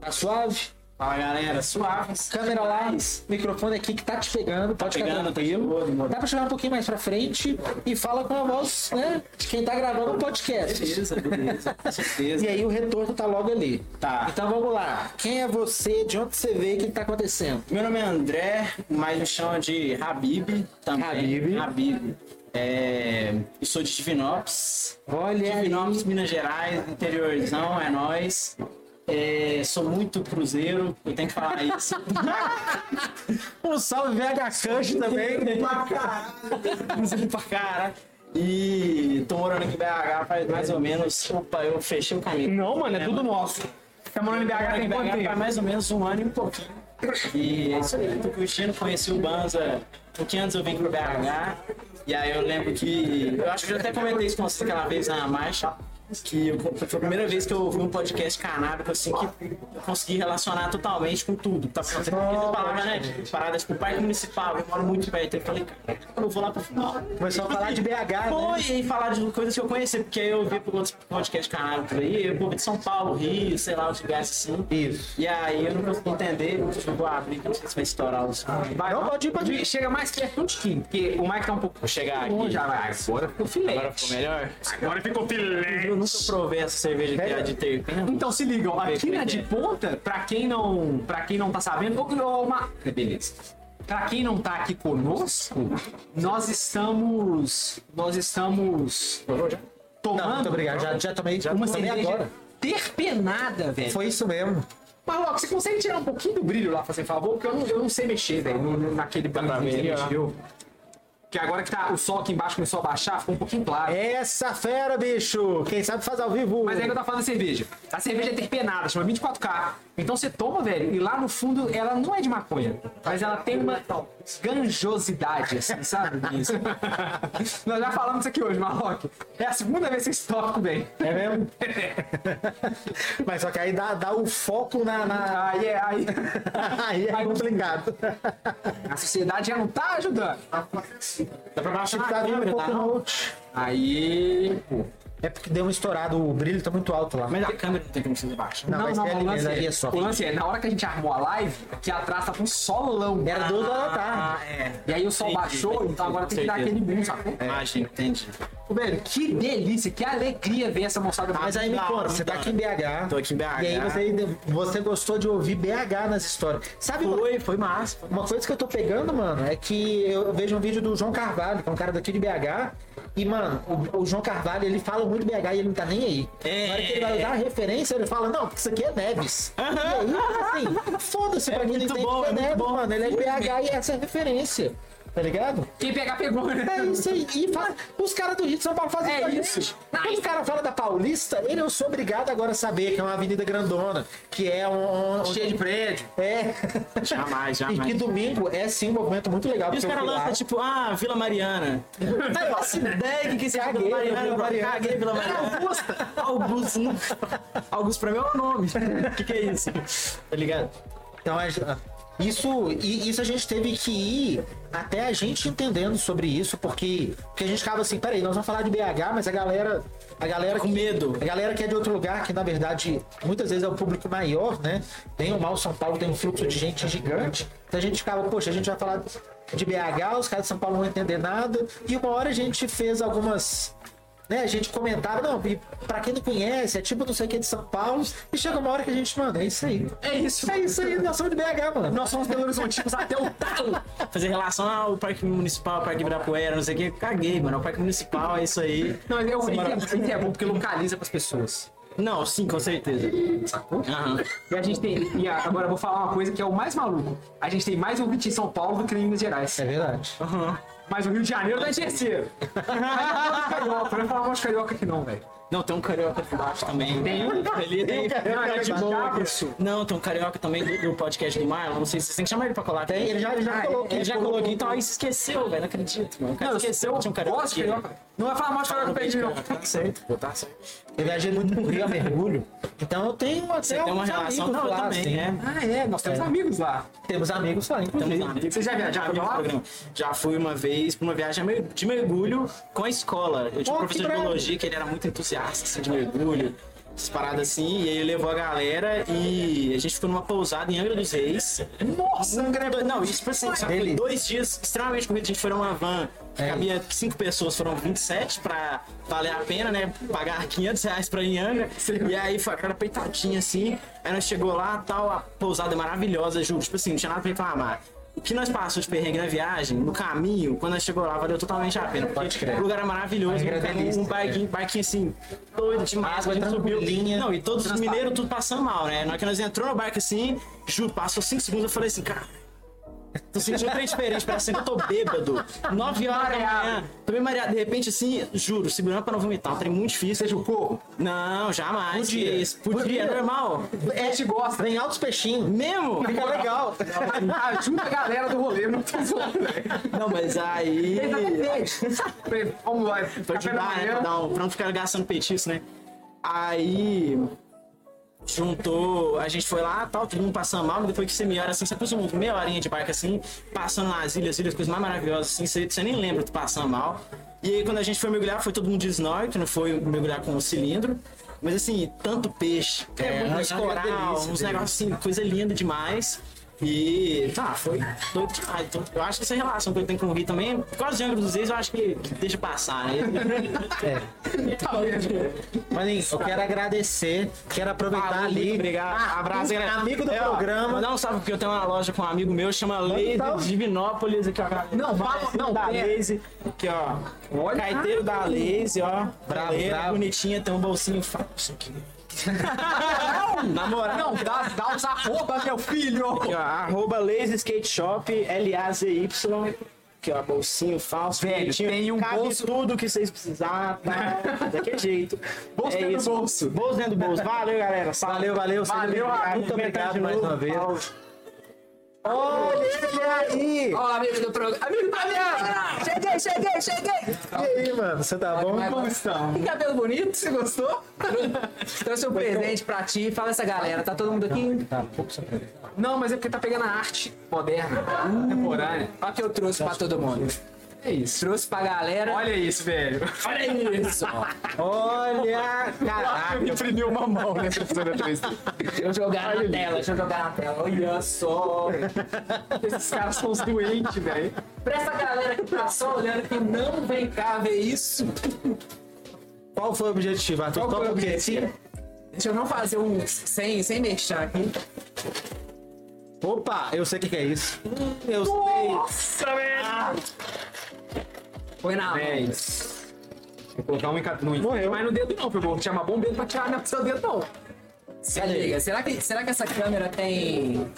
Tá suave? Fala galera, suave. Câmera lá, microfone aqui que tá te pegando, pode ficar pegando, tá de tranquilo. Dá pra chegar um pouquinho mais pra frente e fala com a voz, né? De quem tá gravando o podcast. Beleza, beleza, com certeza. E aí o retorno tá logo ali. Tá. Então vamos lá. Quem é você? De onde você veio? O que que tá acontecendo? Meu nome é André, mas me chamam de Habib também. Habib. Habib. É, eu sou de Divinópolis. Olha aí. Divinópolis, Minas Gerais, interiorzão, é nóis. É, sou muito cruzeiro, eu tenho que falar isso. Um salve VH Cush também. Cruzeiro pra cara. E tô morando aqui em BH faz mais ou menos. Opa, eu fechei o caminho. Não, mano, é tudo nosso. Tá morando em BH tem em quanto BH faz tempo? mais ou menos um ano e um pouquinho. E é isso aí, tô curtindo, conheci o Banza um pouquinho antes eu vim pro BH. E aí eu lembro que. Eu acho que eu até comentei isso com você aquela vez na marcha. Que eu- foi a primeira vez que eu ouvi um podcast canábico assim que eu consegui relacionar totalmente com tudo. Tá falando, você falava, né? Paradas tipo parque municipal, eu moro muito perto. Eu falei, cara, eu vou lá pro final. Começou a falar de BH, né? Foi, e falar de coisas que eu conhecia, porque aí eu vi por outros podcasts canábicos aí, eu ouvi de São Paulo, Rio, sei lá, os lugares assim. Isso. E aí eu não consegui entender, eu vou abrir, não sei se vai estourar os. Vai, não, pode ir, pode ir. Chega mais perto um tiquinho, porque o Mike tá um pouco Vou chegar aqui. Já vai, agora ficou filé. Agora ficou melhor? Agora ficou filé. Nunca provei essa cerveja que é de terpeno. Então se ligam, aqui na de ponta, pra quem não, pra quem não tá sabendo, ou- uma, beleza. Pra quem não tá aqui conosco, nós estamos, nós estamos tomando Não, muito obrigado. Já, já tomei, já uma tomei cerveja agora. terpenada, velho. Foi isso mesmo. Mas, Loco, você consegue tirar um pouquinho do brilho lá, fazer favor? Porque eu não, eu não sei mexer, velho, naquele banquinho que a gente deu. Que agora que tá, o sol aqui embaixo começou a baixar, ficou um pouquinho claro. Essa fera, bicho! Quem sabe faz ao vivo. Mas aí que eu tava falando da cerveja. A cerveja é terpenada, chama 24K. Então você toma, velho, e lá no fundo ela não é de maconha, mas ela tem uma ganjosidade, assim, sabe? Isso. Nós já falamos isso aqui hoje, Marroque. É a segunda vez que esse tópico vem. É mesmo? Mas só que aí dá, dá o foco na. na... Aí é, aí. Aí é Aí- complicado. A sociedade já não tá ajudando. Dá pra baixar que tá vindo um pouco no. Aí. É porque deu um estourado, o brilho tá muito alto lá. Mas a câmera não tem como ser baixa. Não, mas é ali, o, mas lance ali é, é só. o lance é, na hora que a gente armou a live, aqui atrás tava um solão. Era duas horas da tarde. é. E aí o sol Entendi, baixou, entendi, então agora tem que dar aquele boom, sacou? Imagem, entendi. Velho, que delícia, que alegria ver essa moçada Mas aí me conta, você tá aqui em BH. Tô aqui em BH. E aí você, você gostou de ouvir BH nas histórias. Sabe uma- Foi, foi massa. Uma coisa que eu tô pegando, mano, é que eu vejo um vídeo do João Carvalho, que é um cara daqui de BH. E, mano, o, o João Carvalho, ele fala muito BH e ele não tá nem aí. É. Na hora que ele vai dar a referência, ele fala, não, porque isso aqui é Neves. E aí, assim, foda-se pra quem não muito entende bom, que é é Neves, bom. mano. Ele é BH e essa é a referência. Tá ligado? Quem pegar, pegou, né? É isso aí. E fa- os caras do Rio de São Paulo fazem É isso. gente. Quando o cara fala da Paulista, ele eu sou obrigado agora a saber que é uma avenida grandona, que é um. um Cheio de prédio. É. Jamais, E que jamais. domingo é sim um movimento muito legal. E os caras lançam tipo, ah, Vila Mariana. Aí eu faço ideia que é Caguei, Vila Mariana, Vila. Mariana. Caguei Vila Mariana. Augusta. Augusto. Augusto pra mim é o nome. O que que é isso? Tá ligado? Então, a- isso, e isso a gente teve que ir até a gente entendendo sobre isso, porque, porque a gente ficava assim, peraí, nós vamos falar de BH, mas a galera. A galera Com que- medo. A galera que é de outro lugar, que na verdade muitas vezes é o público maior, né? Tem o Mal São Paulo, tem um fluxo de gente gigante. Então a gente ficava, poxa, a gente vai falar de BH, os caras de São Paulo não vão entender nada. E uma hora a gente fez algumas né, a gente comentava, não, e pra quem não conhece, é tipo não sei o que de São Paulo, e chega uma hora que a gente, mano, é isso aí. É isso. É isso aí, nós somos de BH, mano. Nós somos Belo Horizontinos até o talo. Fazer relação ao Parque Municipal, Parque Ibirapuera, não sei o que, caguei, mano. O Parque Municipal é isso aí. Não, é, o é, é bom porque localiza pras pessoas. Não, sim, com certeza. Sacou? Aham. E a gente tem. E agora eu vou falar uma coisa que é o mais maluco. A gente tem mais ouvinte em São Paulo do que em Minas Gerais. É verdade. Mas o Rio de Janeiro tá em terceiro. Não vai falar mais carioca aqui não, velho. Não, tem um carioca aqui embaixo também. Tem ali, tem. Não, é de boa. Não, tem um carioca também do, do podcast do Marlon. Não sei se você tem que chamar ele pra colar. Tem, Ele já, ele já colocou. Ele já colocou aqui, então aí se esqueceu, velho. Não acredito, mano. O cara Não, esqueceu que tinha um carioca aqui. carioca. Não vai falar mais carioca ele, não. Tá certo, pô, tá certo. Eu viajei muito pro Rio a mergulho. Então eu tenho até Você tem uma relação não, lá, também, assim. né? Ah, é, nós temos amigos lá. Temos amigos lá, inclusive. Você já viajou lá? Programa. Já fui uma vez pra uma viagem de mergulho com a escola. Eu tinha um professor de biologia que ele era muito entusiasta assim, de mergulho, essas paradas assim, e aí ele levou a galera e a gente ficou numa pousada em Angra dos Reis. Nossa, Angra Não, isso tipo assim, foi dois dias extremamente corridos. A gente foi numa van, É. cabia cinco pessoas, foram 27 pra valer a pena, né? Pagar 500 reais pra ir em Angra. E aí foi aquela peitadinha assim. Aí nós chegou lá, tal, a pousada é maravilhosa, juro. Tipo assim, não tinha nada pra reclamar. O que nós passamos de perrengue na viagem, no caminho, quando nós chegou lá, valeu totalmente a pena. Porque o lugar era maravilhoso, é um, delícia, um barquinho, barquinho assim, doido demais. A gente subiu. Não, e todos os mineiros tudo passando mal, né? Na hora que nós entrou no barco assim, juro, passou 5 segundos, eu falei assim, cara. Tô sentindo diferente, parece que eu tô bêbado. 9 horas da manhã. Tô bem mareado. De repente, assim, juro, segurando pra não vomitar. Um trem muito difícil. Seja o corpo? Não, jamais. Podia. Isso. Podia, é normal. É, te gosta. Vem altos peixinhos. Mesmo? Fica legal. Ajuda a galera do rolê, não tô zoando, velho. Não, mas aí. Vamos lá, Pra ajudar, né? Pra não ficar gastando petisco, né? Aí. Juntou, a gente foi lá, tal, todo mundo passando mal, depois que você melhora assim, você passa meia horinha de barco assim, passando nas ilhas, ilhas, coisas mais maravilhosas assim, você, você nem lembra de passando mal. E aí quando a gente foi mergulhar, foi todo mundo de snorkel, não foi mergulhar com o cilindro. Mas assim, tanto peixe, é, uns é uma coral, uns negócios assim, coisa linda demais. E tá, foi doido demais. Então, eu acho que essa relação que eu tenho com o Rio também, por causa de Angra dos Reis, eu acho que, deixa passar, né? Maninho, eu quero agradecer, quero aproveitar Ah, ali. Obrigado. Ah, Abraço, galera. Amigo do É, programa. Um salve porque eu tenho uma loja com um amigo meu, chama salve. de Divinópolis. Aqui, ó. Não, fala- não, da pera. Lazy. Aqui, ó. Olha. Carteiro da Lazy, ó. Bravo, bravo. bonitinha, tem um bolsinho falso aqui. Na moral. Não, dá, dá os arroba, meu filho. Aqui, ó, arroba Lazy Skate Shop, L-A-Z-Y. Aqui, ó, bolsinho falso. Velho, bonitinho. tem um Cabe bolso- tudo que vocês precisarem, tá? Daquele jeito. Bolso é dentro do bolso. Bolso dentro do bolso. Valeu, galera. Salve. Valeu, valeu. Valeu, amigo. Muito obrigado mais uma vez. Falou. Olha aí! Ó, amigo do programa. Amigo do programa! Cheguei, cheguei, cheguei! E aí, mano? Você tá bom? Como estão? Que cabelo bonito, você gostou? Trouxe um presente pra ti. Fala essa galera, tá todo mundo aqui? Tá, pouco surpreso. Não, mas é porque tá pegando a arte moderna, contemporânea. Olha o que eu trouxe pra todo mundo. É isso. Trouxe pra galera. Olha isso, velho. Olha isso. Olha, caraca. Imprimiu uma mão nessa professora 3D. Deixa eu jogar na tela, deixa eu jogar na tela. Olha só. Esses caras são os doentes, velho. Pra essa galera que tá só olhando que não vem cá ver isso. Qual foi o objetivo, Arthur? Qual foi o objetivo? Deixa eu não fazer um sem, sem mexer aqui. Opa, eu sei o que, que é isso. Eu Nossa, velho! Foi na mão. Vou colocar um em cada. Não Morreu. Mas no dedo não, foi bom. Tinha uma bombeira pra tirar no seu dedo, não. Se liga, será que, será que essa câmera tem.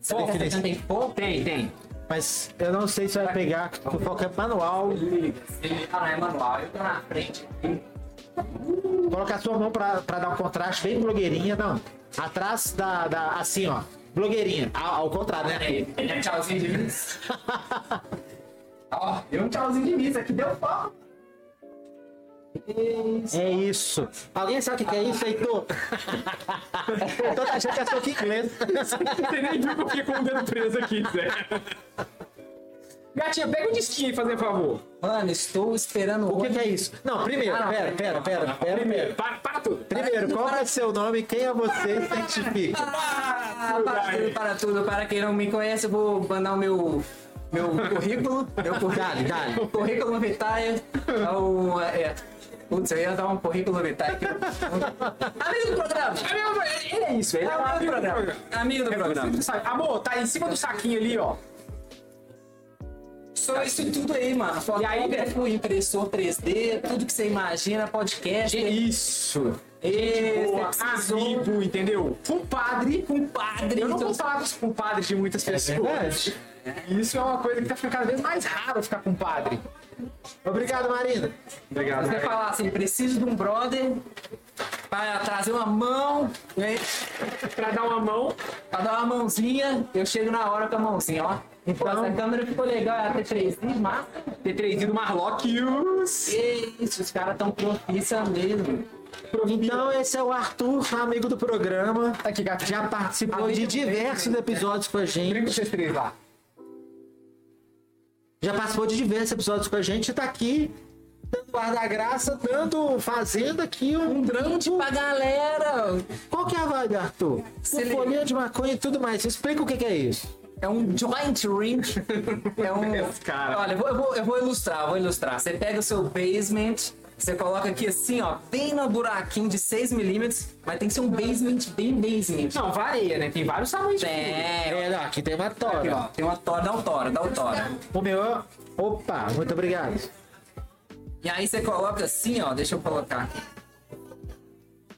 Será que essa câmera tem foco? Tem, tem. Mas eu não sei se vai pegar, porque o foco é manual. Ah, não é manual, eu tô na frente. Coloca a sua mão pra, pra dar um contraste bem blogueirinha, não. Atrás da. da assim, ó. Blogueirinha. Ao, ao contrário, né? É tchauzinho de. Ó, deu um tchauzinho de missa aqui, deu foco. É isso. Alguém sabe o que que é isso, Heitor? Heitor tá achando que é soco inglês. Você nem viu que eu fiquei com o dedo preso aqui, Zé. Gatinha, pega um disquinho aí, fazer favor. Mano, estou esperando O que, que é isso? Não, primeiro, Ah, não, pera, pera, pera, pera, primeiro. Para, para tudo. Primeiro, qual é o seu nome? Quem é você? Identifica. Ah, para tudo, para tudo. Para quem não me conhece, eu vou mandar o meu, meu currículo. Meu currículo, Dale, currículo vitae. É o, é, Putz, eu ia dar um currículo vitae aqui. Amigo do programa! Ele é isso, ele é um Amigo do amigo do programa. programa. Amigo do programa. Do saco. Amor, tá em cima do saquinho ali, ó. Só isso tudo aí, mano. Fotógrafo, impressor 3D, tudo que você imagina, podcast. Isso. Esse, Boa, amigo, entendeu? Compadre. Compadre. Eu não então- vou falar dos compadres de muitas pessoas. Isso é uma coisa que tá ficando cada vez mais raro ficar compadre. Obrigado, Marina. Obrigado. Você falar assim, preciso de um brother pra trazer uma mão, né? Pra dar uma mão. Pra dar uma mãozinha, eu chego na hora com a mãozinha, ó. Então, essa câmera ficou legal, é a T3i, massa. T3 do Marlockius. Isso, os caras tão profissa mesmo. Então, esse é o Arthur, amigo do programa. Aqui. Já participou de diversos episódios com a Brinca com gente. vocês três lá. Já participou de diversos episódios com a gente e tá aqui dando guarda-graça, dando, fazendo aqui um, Um brinde pra galera. Qual que é a vibe, Arthur? Folhinha de maconha e tudo mais. Explica o que, que é isso. É um joint ring. É um. Cara. Olha, eu vou, eu, vou, eu vou ilustrar, eu vou ilustrar. Você pega o seu basement, você coloca aqui assim, ó, bem no buraquinho de 6mm, mas tem que ser um basement bem basement. Não, varia, né? Tem vários tamanhos. de É, não, aqui tem uma aqui, tora. ó, tem uma tora, dá o tora, dá o tora. O meu. Opa, muito obrigado. E aí você coloca assim, ó, deixa eu colocar aqui.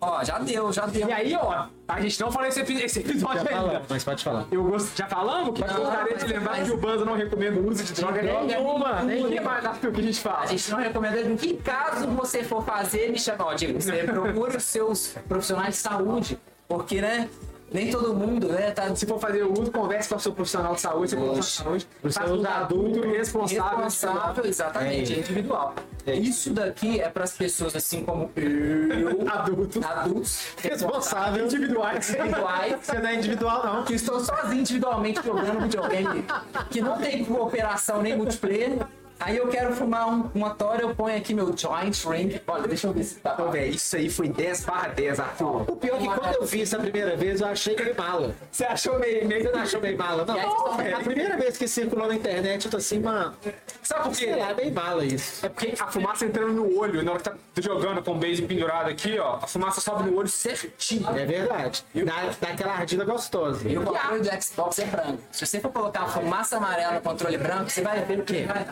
Ó, já deu, já deu. E aí, ó, a gente não falou esse, esse episódio Já ainda. falamos, mas pode falar. Eu gosto, já falamos que gostaria de lembrar mas- que o Banza não recomenda o uso de droga nenhuma. nenhuma. O que mais, Arthur, que a gente fala? A gente não recomenda que caso você for fazer, me chama, ó, digo, você procura os seus profissionais de saúde, porque, né, nem todo mundo, né, tá Se for fazer o uso, converse com o seu profissional de saúde, seu profissional de saúde. Faça seu adulto, responsável. responsável, exatamente, é individual. Isso daqui é para as pessoas assim como eu, Adulto. adultos, Responsável. Individuais. individuais, Você não é individual, não. que estão sozinhos individualmente jogando videogame, que não tem cooperação nem multiplayer. Aí eu quero fumar um, uma tora, eu ponho aqui meu joint ring. Olha, deixa eu ver se tá. Então, velho, isso aí foi 10 barra 10, Arthur. O pior é que quando eu vi isso a primeira vez, eu achei que ele mala. Você achou meio... meio... Você não achou bem mala? Não, não, vocês velho. estão- A primeira vez que circulou na internet, eu tô assim, mano. Sabe por quê? Sei lá, é bem mala isso. É porque a fumaça entrando no olho, na hora que tá jogando com o base pendurado aqui, ó, a fumaça sobe no olho certinho. É verdade. Dá, dá aquela ardida gostosa. E o controle do Xbox é branco. Se você for colocar fumaça amarela no controle branco, você vai ver o quê? Vai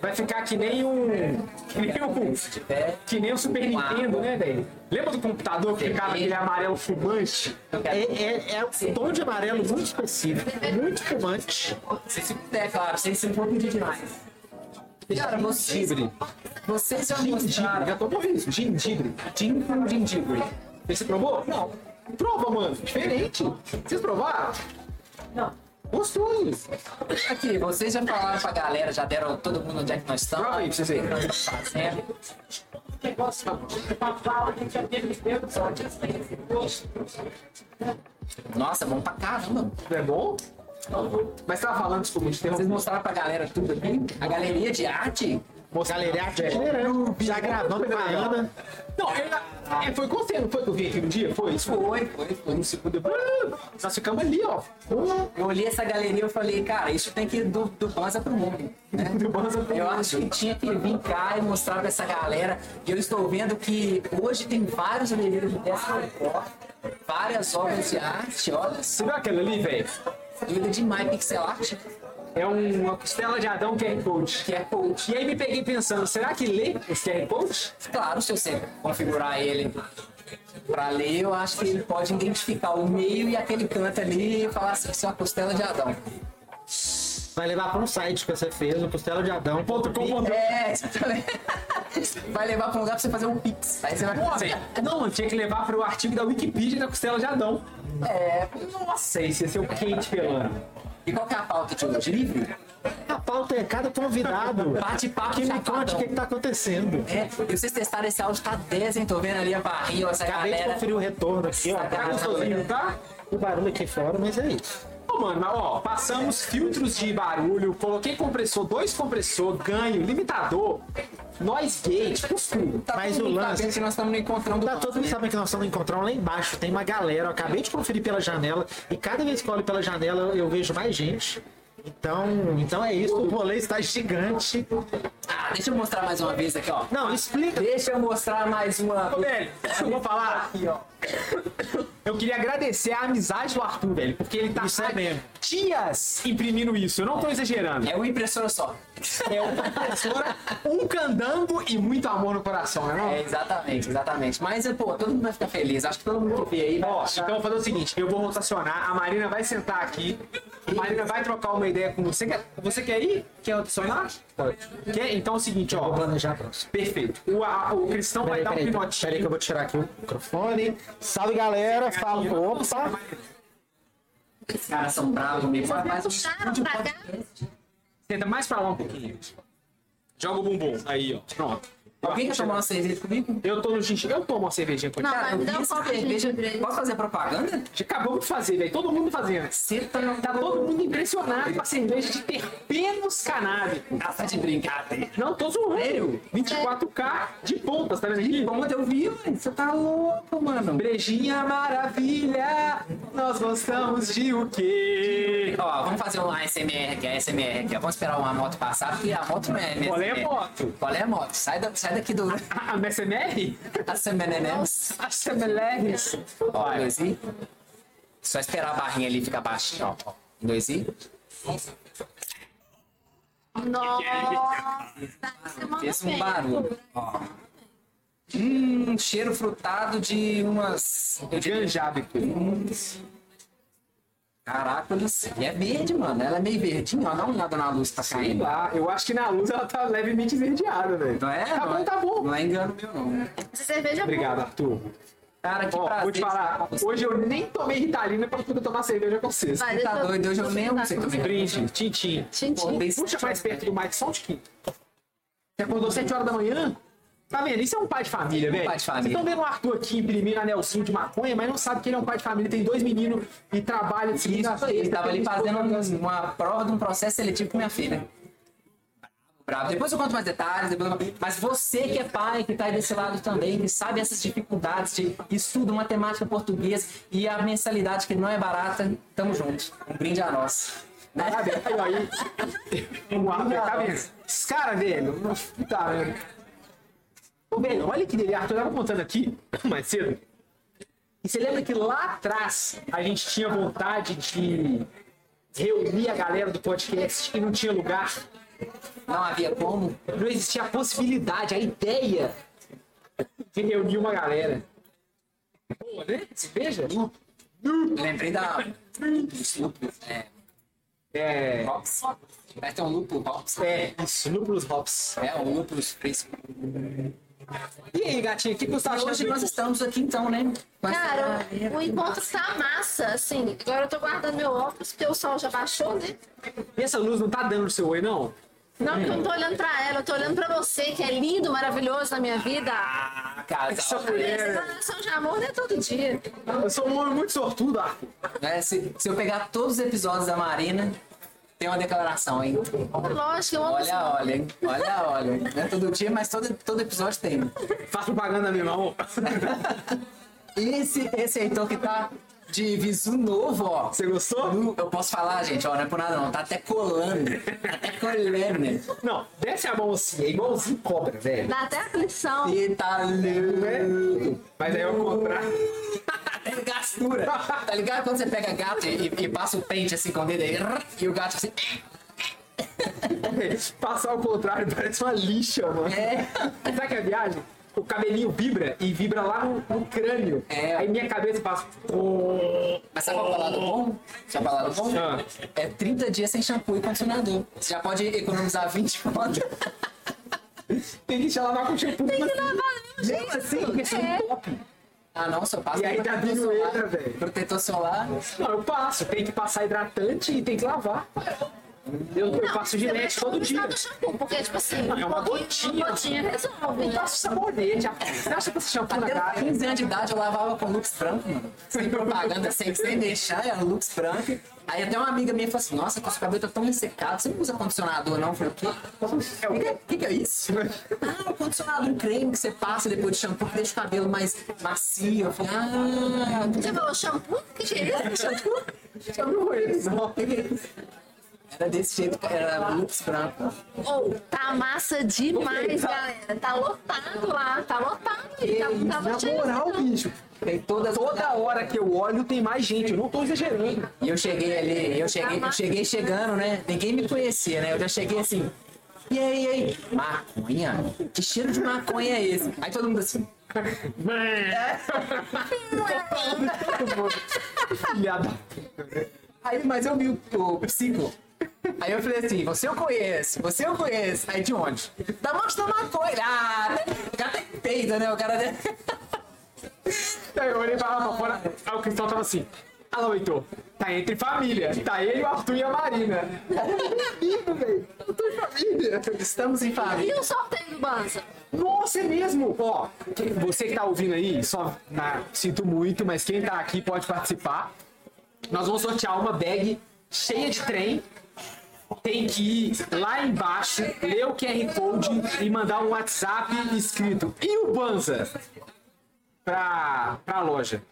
Vai ficar que nem um. Que nem um. Que nem o Super Nintendo, né, velho? Lembra do computador que ficava aquele amarelo fumante? É, é, é um tom de amarelo muito específico, muito fumante. Se puder, claro, sem se pedir demais. Cara, vocês, vocês já mostraram. Já tomou isso? Gengibre. Gin com gengibre. Você provou? Não. Prova, mano. Diferente. Vocês provaram? Não. Gostoso. Aqui, vocês já falaram pra galera, já deram todo mundo onde é que nós estamos. Prova aí pra vocês verem. Nossa, bom pra caramba. É bom? Mas tava falando, desculpa, de Vocês interromper. mostraram pra galera tudo aqui? A galeria de arte? Galeria itinerante, já gravando com a Ana. Não, é, é, foi com você, não foi que eu vi aqui no dia? Foi isso? Foi, foi, foi. No segundo. Ah, Nós ficamos ali, ó. Eu olhei essa galeria e falei, cara, isso tem que ir do, do Banza pro mundo. né? Do Banza pro Eu mundo. acho que tinha que vir cá e mostrar pra essa galera. E eu estou vendo que hoje tem vários de dessa várias obras de arte, olha, Você viu aquela ali, velho? doida demais, pixel art, É um- uma costela de Adão QR Code. que é coach. E aí me peguei pensando, será que lê esse QR Code? Claro, se você configurar ele pra ler, eu acho que ele pode identificar o meio e aquele canto ali e falar assim, isso é uma costela de Adão. Vai levar para um site que você fez, o Costela de Adão. É, exatamente. Vai levar pra um lugar pra você fazer um pix. Aí você vai fazer. Não, tinha que levar para o artigo da Wikipedia da costela de Adão. É. Nossa, esse ia ser o Kate pelando. E qual que é a pauta de hoje? Livre? A pauta é cada convidado. Bate-papo, que me conte o que, que tá acontecendo. É, e vocês testaram esse áudio, tá 10, hein? Tô vendo ali a barriga, essa Acabei de galera. conferir o retorno aqui, ó. Tá galera- gostosinho, tá? O barulho aqui fora, mas é isso. Mano, mas, ó, passamos filtros de barulho, coloquei compressor, dois compressor, ganho, limitador, noise gate, tudo. Tá Mas o lance- que nós estamos no encontrão do Tá todo mundo sabendo que nós estamos encontrando lá embaixo. Tem uma galera. Eu acabei de conferir pela janela. E cada vez que eu olho pela janela, eu vejo mais gente. Então, então é isso, o rolê está gigante. Ah, deixa eu mostrar mais uma vez aqui, ó. Não, explica. Deixa eu mostrar mais uma. Ô, velho, eu vou falar aqui, ó. Eu queria agradecer a amizade do Arthur, velho, porque ele tá Isso é mesmo. dias imprimindo isso. Eu não tô exagerando. É uma impressora só. É uma professora, um candango e muito amor no coração, né? Não? É, exatamente, exatamente. Mas, pô, todo mundo vai ficar feliz. Acho que todo mundo que vê aí vai Ó, então eu vou fazer o seguinte, eu vou rotacionar, a Marina vai sentar aqui, a Marina vai trocar uma ideia com você. Você quer ir? Quer rotacionar? Quer? Então é o seguinte, ó. Vou planejar a próxima. Perfeito. O, a- o Cristão vai Peraí, dar um pinotinho. peraí que eu vou tirar aqui o microfone. Salve galera, fala. Opa! Os caras são bravos mesmo. Vocês me Mas- pra cá. Senta mais pra lá um pouquinho. Joga o bumbum. Aí, ó. Pronto. Alguém quer tomar uma cerveja comigo? Eu tô no xixi. Eu tomo uma cervejinha com. Não, Cara, um essa copo de cerveja. Posso fazer propaganda? Acabamos de fazer, velho. Todo mundo fazendo. Você tá... Tá todo mundo impressionado com a cerveja de terpenos canábicos. Ah, tá de brincadeira. Não, tô zoando. Sério? 24K de pontas, tá vendo aqui? Como eu vi, ué. Você tá louco, mano. Brejinha maravilha, nós gostamos de o quê? Ó, vamos fazer um ASMR aqui, ASMR aqui. Vamos esperar uma moto passar, porque a moto não é mesmo. Qual é a moto? Qual é a moto? Sai, da, sai daqui do... A MSMR? ASMR. A SMLR? Ó, em dois i. Só esperar a barrinha ali ficar baixinha, ó. Em dois i. Nossa, Fez um barulho. Ó. Hum, cheiro frutado de umas. Eu Ganjábico. Caracoles. E é verde, mano. Ela é meio verdinha, ó. Dá uma olhada na luz que tá Sei caindo. lá, eu acho que na luz ela tá levemente esverdeada, velho. Não é? Tá não bom, é, tá bom. Não é engano meu, não. Essa cerveja é Obrigado, boa. Arthur. Cara, que Ó, prazer. vou te falar, hoje eu nem tomei Ritalina pra poder tomar cerveja com vocês. Vai, Tá deixa eu- doido, hoje eu nem amo você com também. Brinde, tintim. Tintim. Puxa mais perto do Mike só um tiquinho. Você acordou 7 horas da manhã? Tá vendo? Isso é um pai de família, velho. pai de família. Vocês estão vendo o Arthur aqui imprimindo anelzinho de maconha, mas não sabe que ele é um pai de família, tem dois meninos e trabalha de segunda Isso, ele tava ali fazendo um... um- uma prova de um processo seletivo com minha filha. Bravo. Depois eu conto mais detalhes. depois Mas você que é pai, que tá aí desse lado também, que sabe essas dificuldades de estudo, matemática, português e a mensalidade que não é barata, tamo junto. Um brinde a nós. Né? Aí, ó, aí. Tá vendo? Esses caras, velho, tá vendo? Ô, velho, olha que delícia. Arthur, eu tava contando aqui mais cedo. E você lembra que lá atrás a gente tinha vontade de reunir a galera do podcast e não tinha lugar? Não havia como. Não existia a possibilidade, a ideia de reunir uma galera. Pô, né? Cerveja? Lembrei da. É. É. Hops. Parece ter um lúpulo Hops. É, isso, Lúpulos Hops. É, um lúpulos fresco. E aí, gatinho, o que você tá achando? hoje nós estamos aqui então, né? Essa Cara, galera. o encontro tá massa, assim. Agora eu tô guardando meu óculos, porque o sol já baixou, né? E essa luz não tá dando no seu oi, não? Não, porque eu não tô olhando pra ela, eu tô olhando pra você, que é lindo, maravilhoso na minha vida. Ah, casal. Essa Essa mulher. declaração de amor não é todo dia. Eu sou um homem muito sortudo, Arthur. É, se, se eu pegar todos os episódios da Marina, tem uma declaração, hein? Lógico, eu amo Olha, olha, hein? Olha, olha. Não é todo dia, mas todo, todo episódio tem. Faz propaganda mesmo, amor. Esse, esse Heitor que tá de visu novo, ó. Você gostou? Eu posso falar, gente, ó, não é por nada não. Tá até colando. Tá até colando. Não, desce a mão assim, é igualzinho cobra, velho. Dá até aflição. E tá louco. Mas aí é o contrário. Até gastura. Tá ligado quando você pega gato e, e passa o pente assim com o dedo aí, e o gato assim. Passar ao contrário parece uma lixa, mano. É. Sabe que é a viagem? O cabelinho vibra e vibra lá no, no crânio. É. Aí minha cabeça passa. Mas sabe qual é o lado bom? Sabe qual é o lado bom? Ah. É 30 dias sem shampoo e condicionador. Você já pode economizar 20 conto. Tem que lavar com shampoo. Tem que lavar mesmo assim, porque é É. top. Ah não, só passa E aí birueta, solar. velho. Protetor solar. Não, eu passo. Tem que passar hidratante e tem que lavar. Eu, eu passo gilete todo dia. do shampoo, porque, tipo assim, É uma um gotinha. uma gotinha resolve, Eu né? passo sabonete. Você acha que esse shampoo na cara? 15 anos de idade eu lavava com Lux branco, mano. Sem propaganda, sem, sem deixar, era Lux branco. Aí até uma amiga minha falou assim, nossa, com seu cabelo tá tão ressecado, você não usa condicionador não? Eu falei, o quê? O que, que, que é isso? ah, o condicionador, um creme que você passa depois de shampoo que deixa o cabelo mais macio. Eu falei, ah, Você falou shampoo? Que que é isso? shampoo? Shampoo é isso? Era desse jeito, era looks branco. Ou, tá massa demais, galera. Tá lotado lá, tá lotado. Tá, tava Na moral, bicho. Tem todas Toda hora que eu olho tem mais gente, eu não tô exagerando. E eu cheguei ali, eu cheguei, eu cheguei chegando, né? Ninguém me conhecia, né? Eu já cheguei assim. E aí, e aí? Maconha? Que cheiro de maconha é esse? Aí todo mundo assim. Filhada. Aí, mas eu vi o, o psico. Aí eu falei assim, você eu conheço, você eu conheço. Aí de onde? Da onde da maconha? Ah, o cara tem peida, né? O cara. Aí eu olhei pra lá pra fora, aí o Cristão tava assim. Alô, Heitor, tá entre família. Tá ele, o Arthur e a Marina. Estamos em família. E o sorteio do Banza? Nossa, é mesmo! Ó, você que tá ouvindo aí, só na- sinto muito, mas quem tá aqui pode participar. Nós vamos sortear uma bag cheia de trem. Tem que ir lá embaixo, ler o QR Code e mandar um WhatsApp escrito e o Banza pra, pra loja.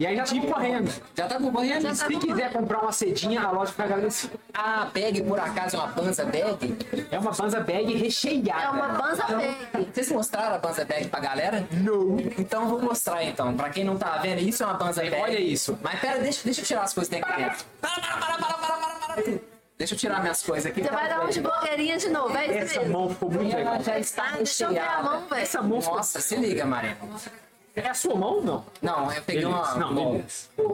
E aí já tá concorrendo. Já tá concorrendo? Se quiser comprar uma cedinha, a loja fica agradecida. A bag, por acaso, é uma panza bag? É uma Banza bag recheada. É uma Banza Bag. Vocês mostraram a Banza Bag pra galera? Não. Então eu vou mostrar então. Pra quem não tá vendo, isso é uma Banza Bag. Olha isso. Mas pera, deixa, deixa eu tirar as coisas daqui dentro. Para, para, para, para, para, para, para. Deixa eu tirar minhas coisas aqui. Você vai dar um de blogueirinha de novo, é isso Essa mesmo. mão ficou muito legal. Ela já está Ah, deixa eu ver a mão, velho. Essa mão ficou... Nossa, se liga, Marina. É a sua mão ou não? Não, eu peguei Beleza. uma. Não, mão.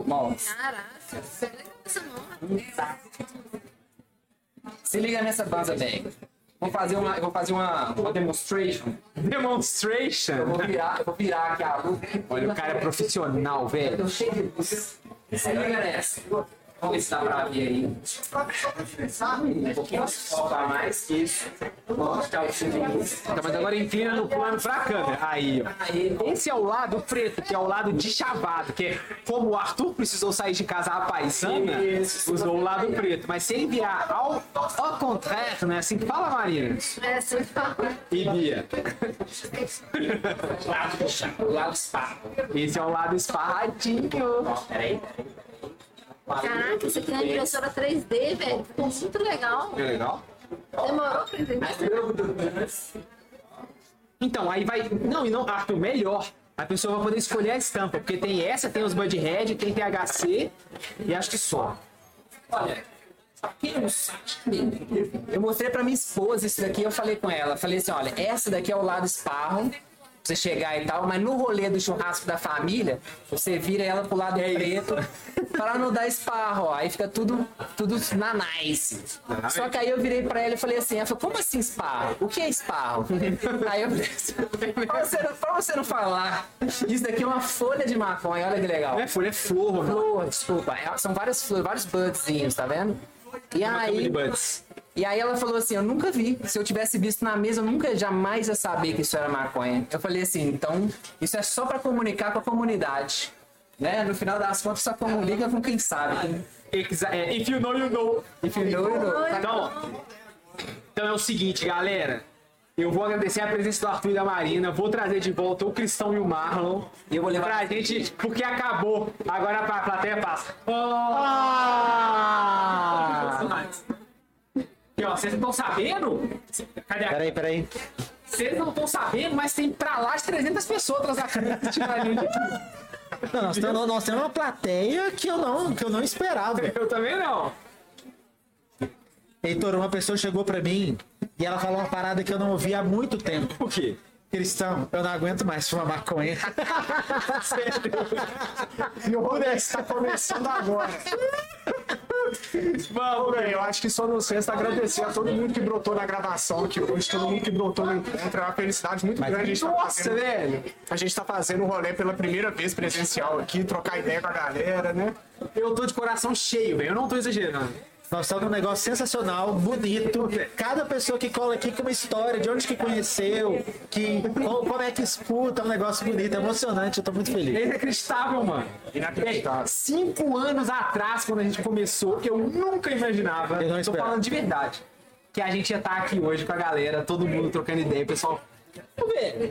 Mão. Caraca, você dessa mão? Se liga nessa Banza Bag. Vou fazer uma, eu vou fazer uma, uma demonstration. Eu Demonstration. vou virar, eu vou virar aqui a luz. Olha, o cara é profissional, velho. Eu cheio de luz. Se liga nessa. Vamos ver se dá pra ver aí. Um pouquinho falta mais. Isso. Tá o. Tá, mas agora inclina no plano pra câmera. Aí, ó. Esse é o lado preto, que é o lado de chavado, que é como o Arthur precisou sair de casa a paisana, usou o lado preto. Mas se ele virar ao, ao contrário, né? Assim que fala, Marina. É, você fala. E Bia. chá, lado spa. Esse é o lado esparradinho. Peraí. Caraca, isso aqui é uma impressora 3D, velho. Ficou muito legal. É legal? Demorou pra entender. Então, aí vai. Não, e não, Arthur, melhor. A pessoa vai poder escolher a estampa, porque tem essa, tem os Budhead, tem THC e acho que só. Olha, eu mostrei pra minha esposa isso daqui, eu falei com ela, falei assim, olha, essa daqui é o lado esparro, pra você chegar e tal, mas no rolê do churrasco da família, você vira ela pro lado preto, pra não dar esparro, ó, aí fica tudo, tudo na nice. Só que aí eu virei pra ela e falei assim, ela falou, como assim esparro? O que é esparro? aí eu falei assim, pra você, não- pra você não falar, isso daqui é uma folha de maconha, olha que legal. Não é folha, é flor, mano. Flor, desculpa. É, São várias flores, vários budzinhos, tá vendo? E aí, e aí ela falou assim, eu nunca vi. Se eu tivesse visto na mesa, eu nunca jamais ia saber que isso era maconha. Eu falei assim, então, isso é só pra comunicar com a comunidade. Né? No final das contas, só comunica com quem sabe. Exa- é, If you know, you know. If you know, you know. Então, então é o seguinte, galera. Eu vou agradecer a presença do Arthur e da Marina. Vou trazer de volta o Cristão e o Marlon. E eu vou levar- pra gente, porque acabou. Agora a plateia passa. Ah! E ó, vocês não estão sabendo? Cadê a... Peraí, peraí. Vocês não estão sabendo, mas tem pra lá de 300 pessoas atrás da câmera assistindo a gente. Não, nós, temos, nós temos uma plateia que eu não, que eu não esperava. Eu também não. Heitor, uma pessoa chegou pra mim e ela falou uma parada que eu não ouvi há muito tempo. Por quê? Cristão, eu não aguento mais fumar maconha. E o rolê está começando agora. Vamos, velho. Eu acho que só nos resta agradecer a todo mundo que brotou na gravação aqui hoje, todo mundo que brotou no encontro. É uma felicidade muito grande. A gente tá Nossa, fazendo- velho. A gente tá fazendo o rolê pela primeira vez presencial aqui, trocar ideia com a galera, né? Eu tô de coração cheio, velho. Eu não tô exagerando. Nós estamos num negócio sensacional, bonito. Cada pessoa que cola aqui com uma história, de onde que conheceu, que, como, como é que escuta, é um negócio bonito, emocionante, eu tô muito É feliz. inacreditável, mano. Inacreditável. Cinco anos atrás, quando a gente começou, eu nunca imaginava. Eu não tô falando de verdade. Que a gente ia estar aqui hoje com a galera, todo mundo trocando ideia, o pessoal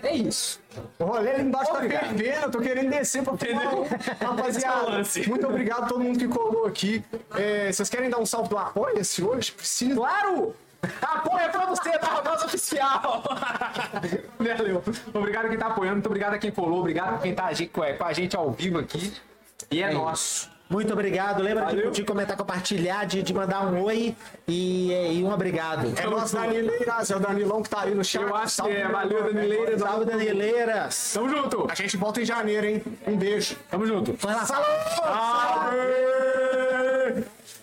É isso. O rolê ali embaixo Obrigado. tá fervendo, eu tô querendo descer pra é o Rapaziada, lance. muito obrigado a todo mundo que colou aqui. É, vocês querem dar um salve do Apoia-se hoje? Precisa. Claro! Apoia pra você, tá Rodosa Oficial! Valeu. Obrigado a quem tá apoiando, muito obrigado a quem colou, obrigado a quem tá com a- com a gente ao vivo aqui. E é, nosso. Muito obrigado. Lembra de, Valeu. de comentar, compartilhar, de, de mandar um oi e, e um obrigado. É nosso Danileiras, é o Danilão que tá aí no chat. Eu acho que Salve, é. Valeu, Danileiras. Salve, Danileiras. Tamo junto. A gente volta em janeiro, hein? Um beijo. Tamo junto. Vai lá, Falou!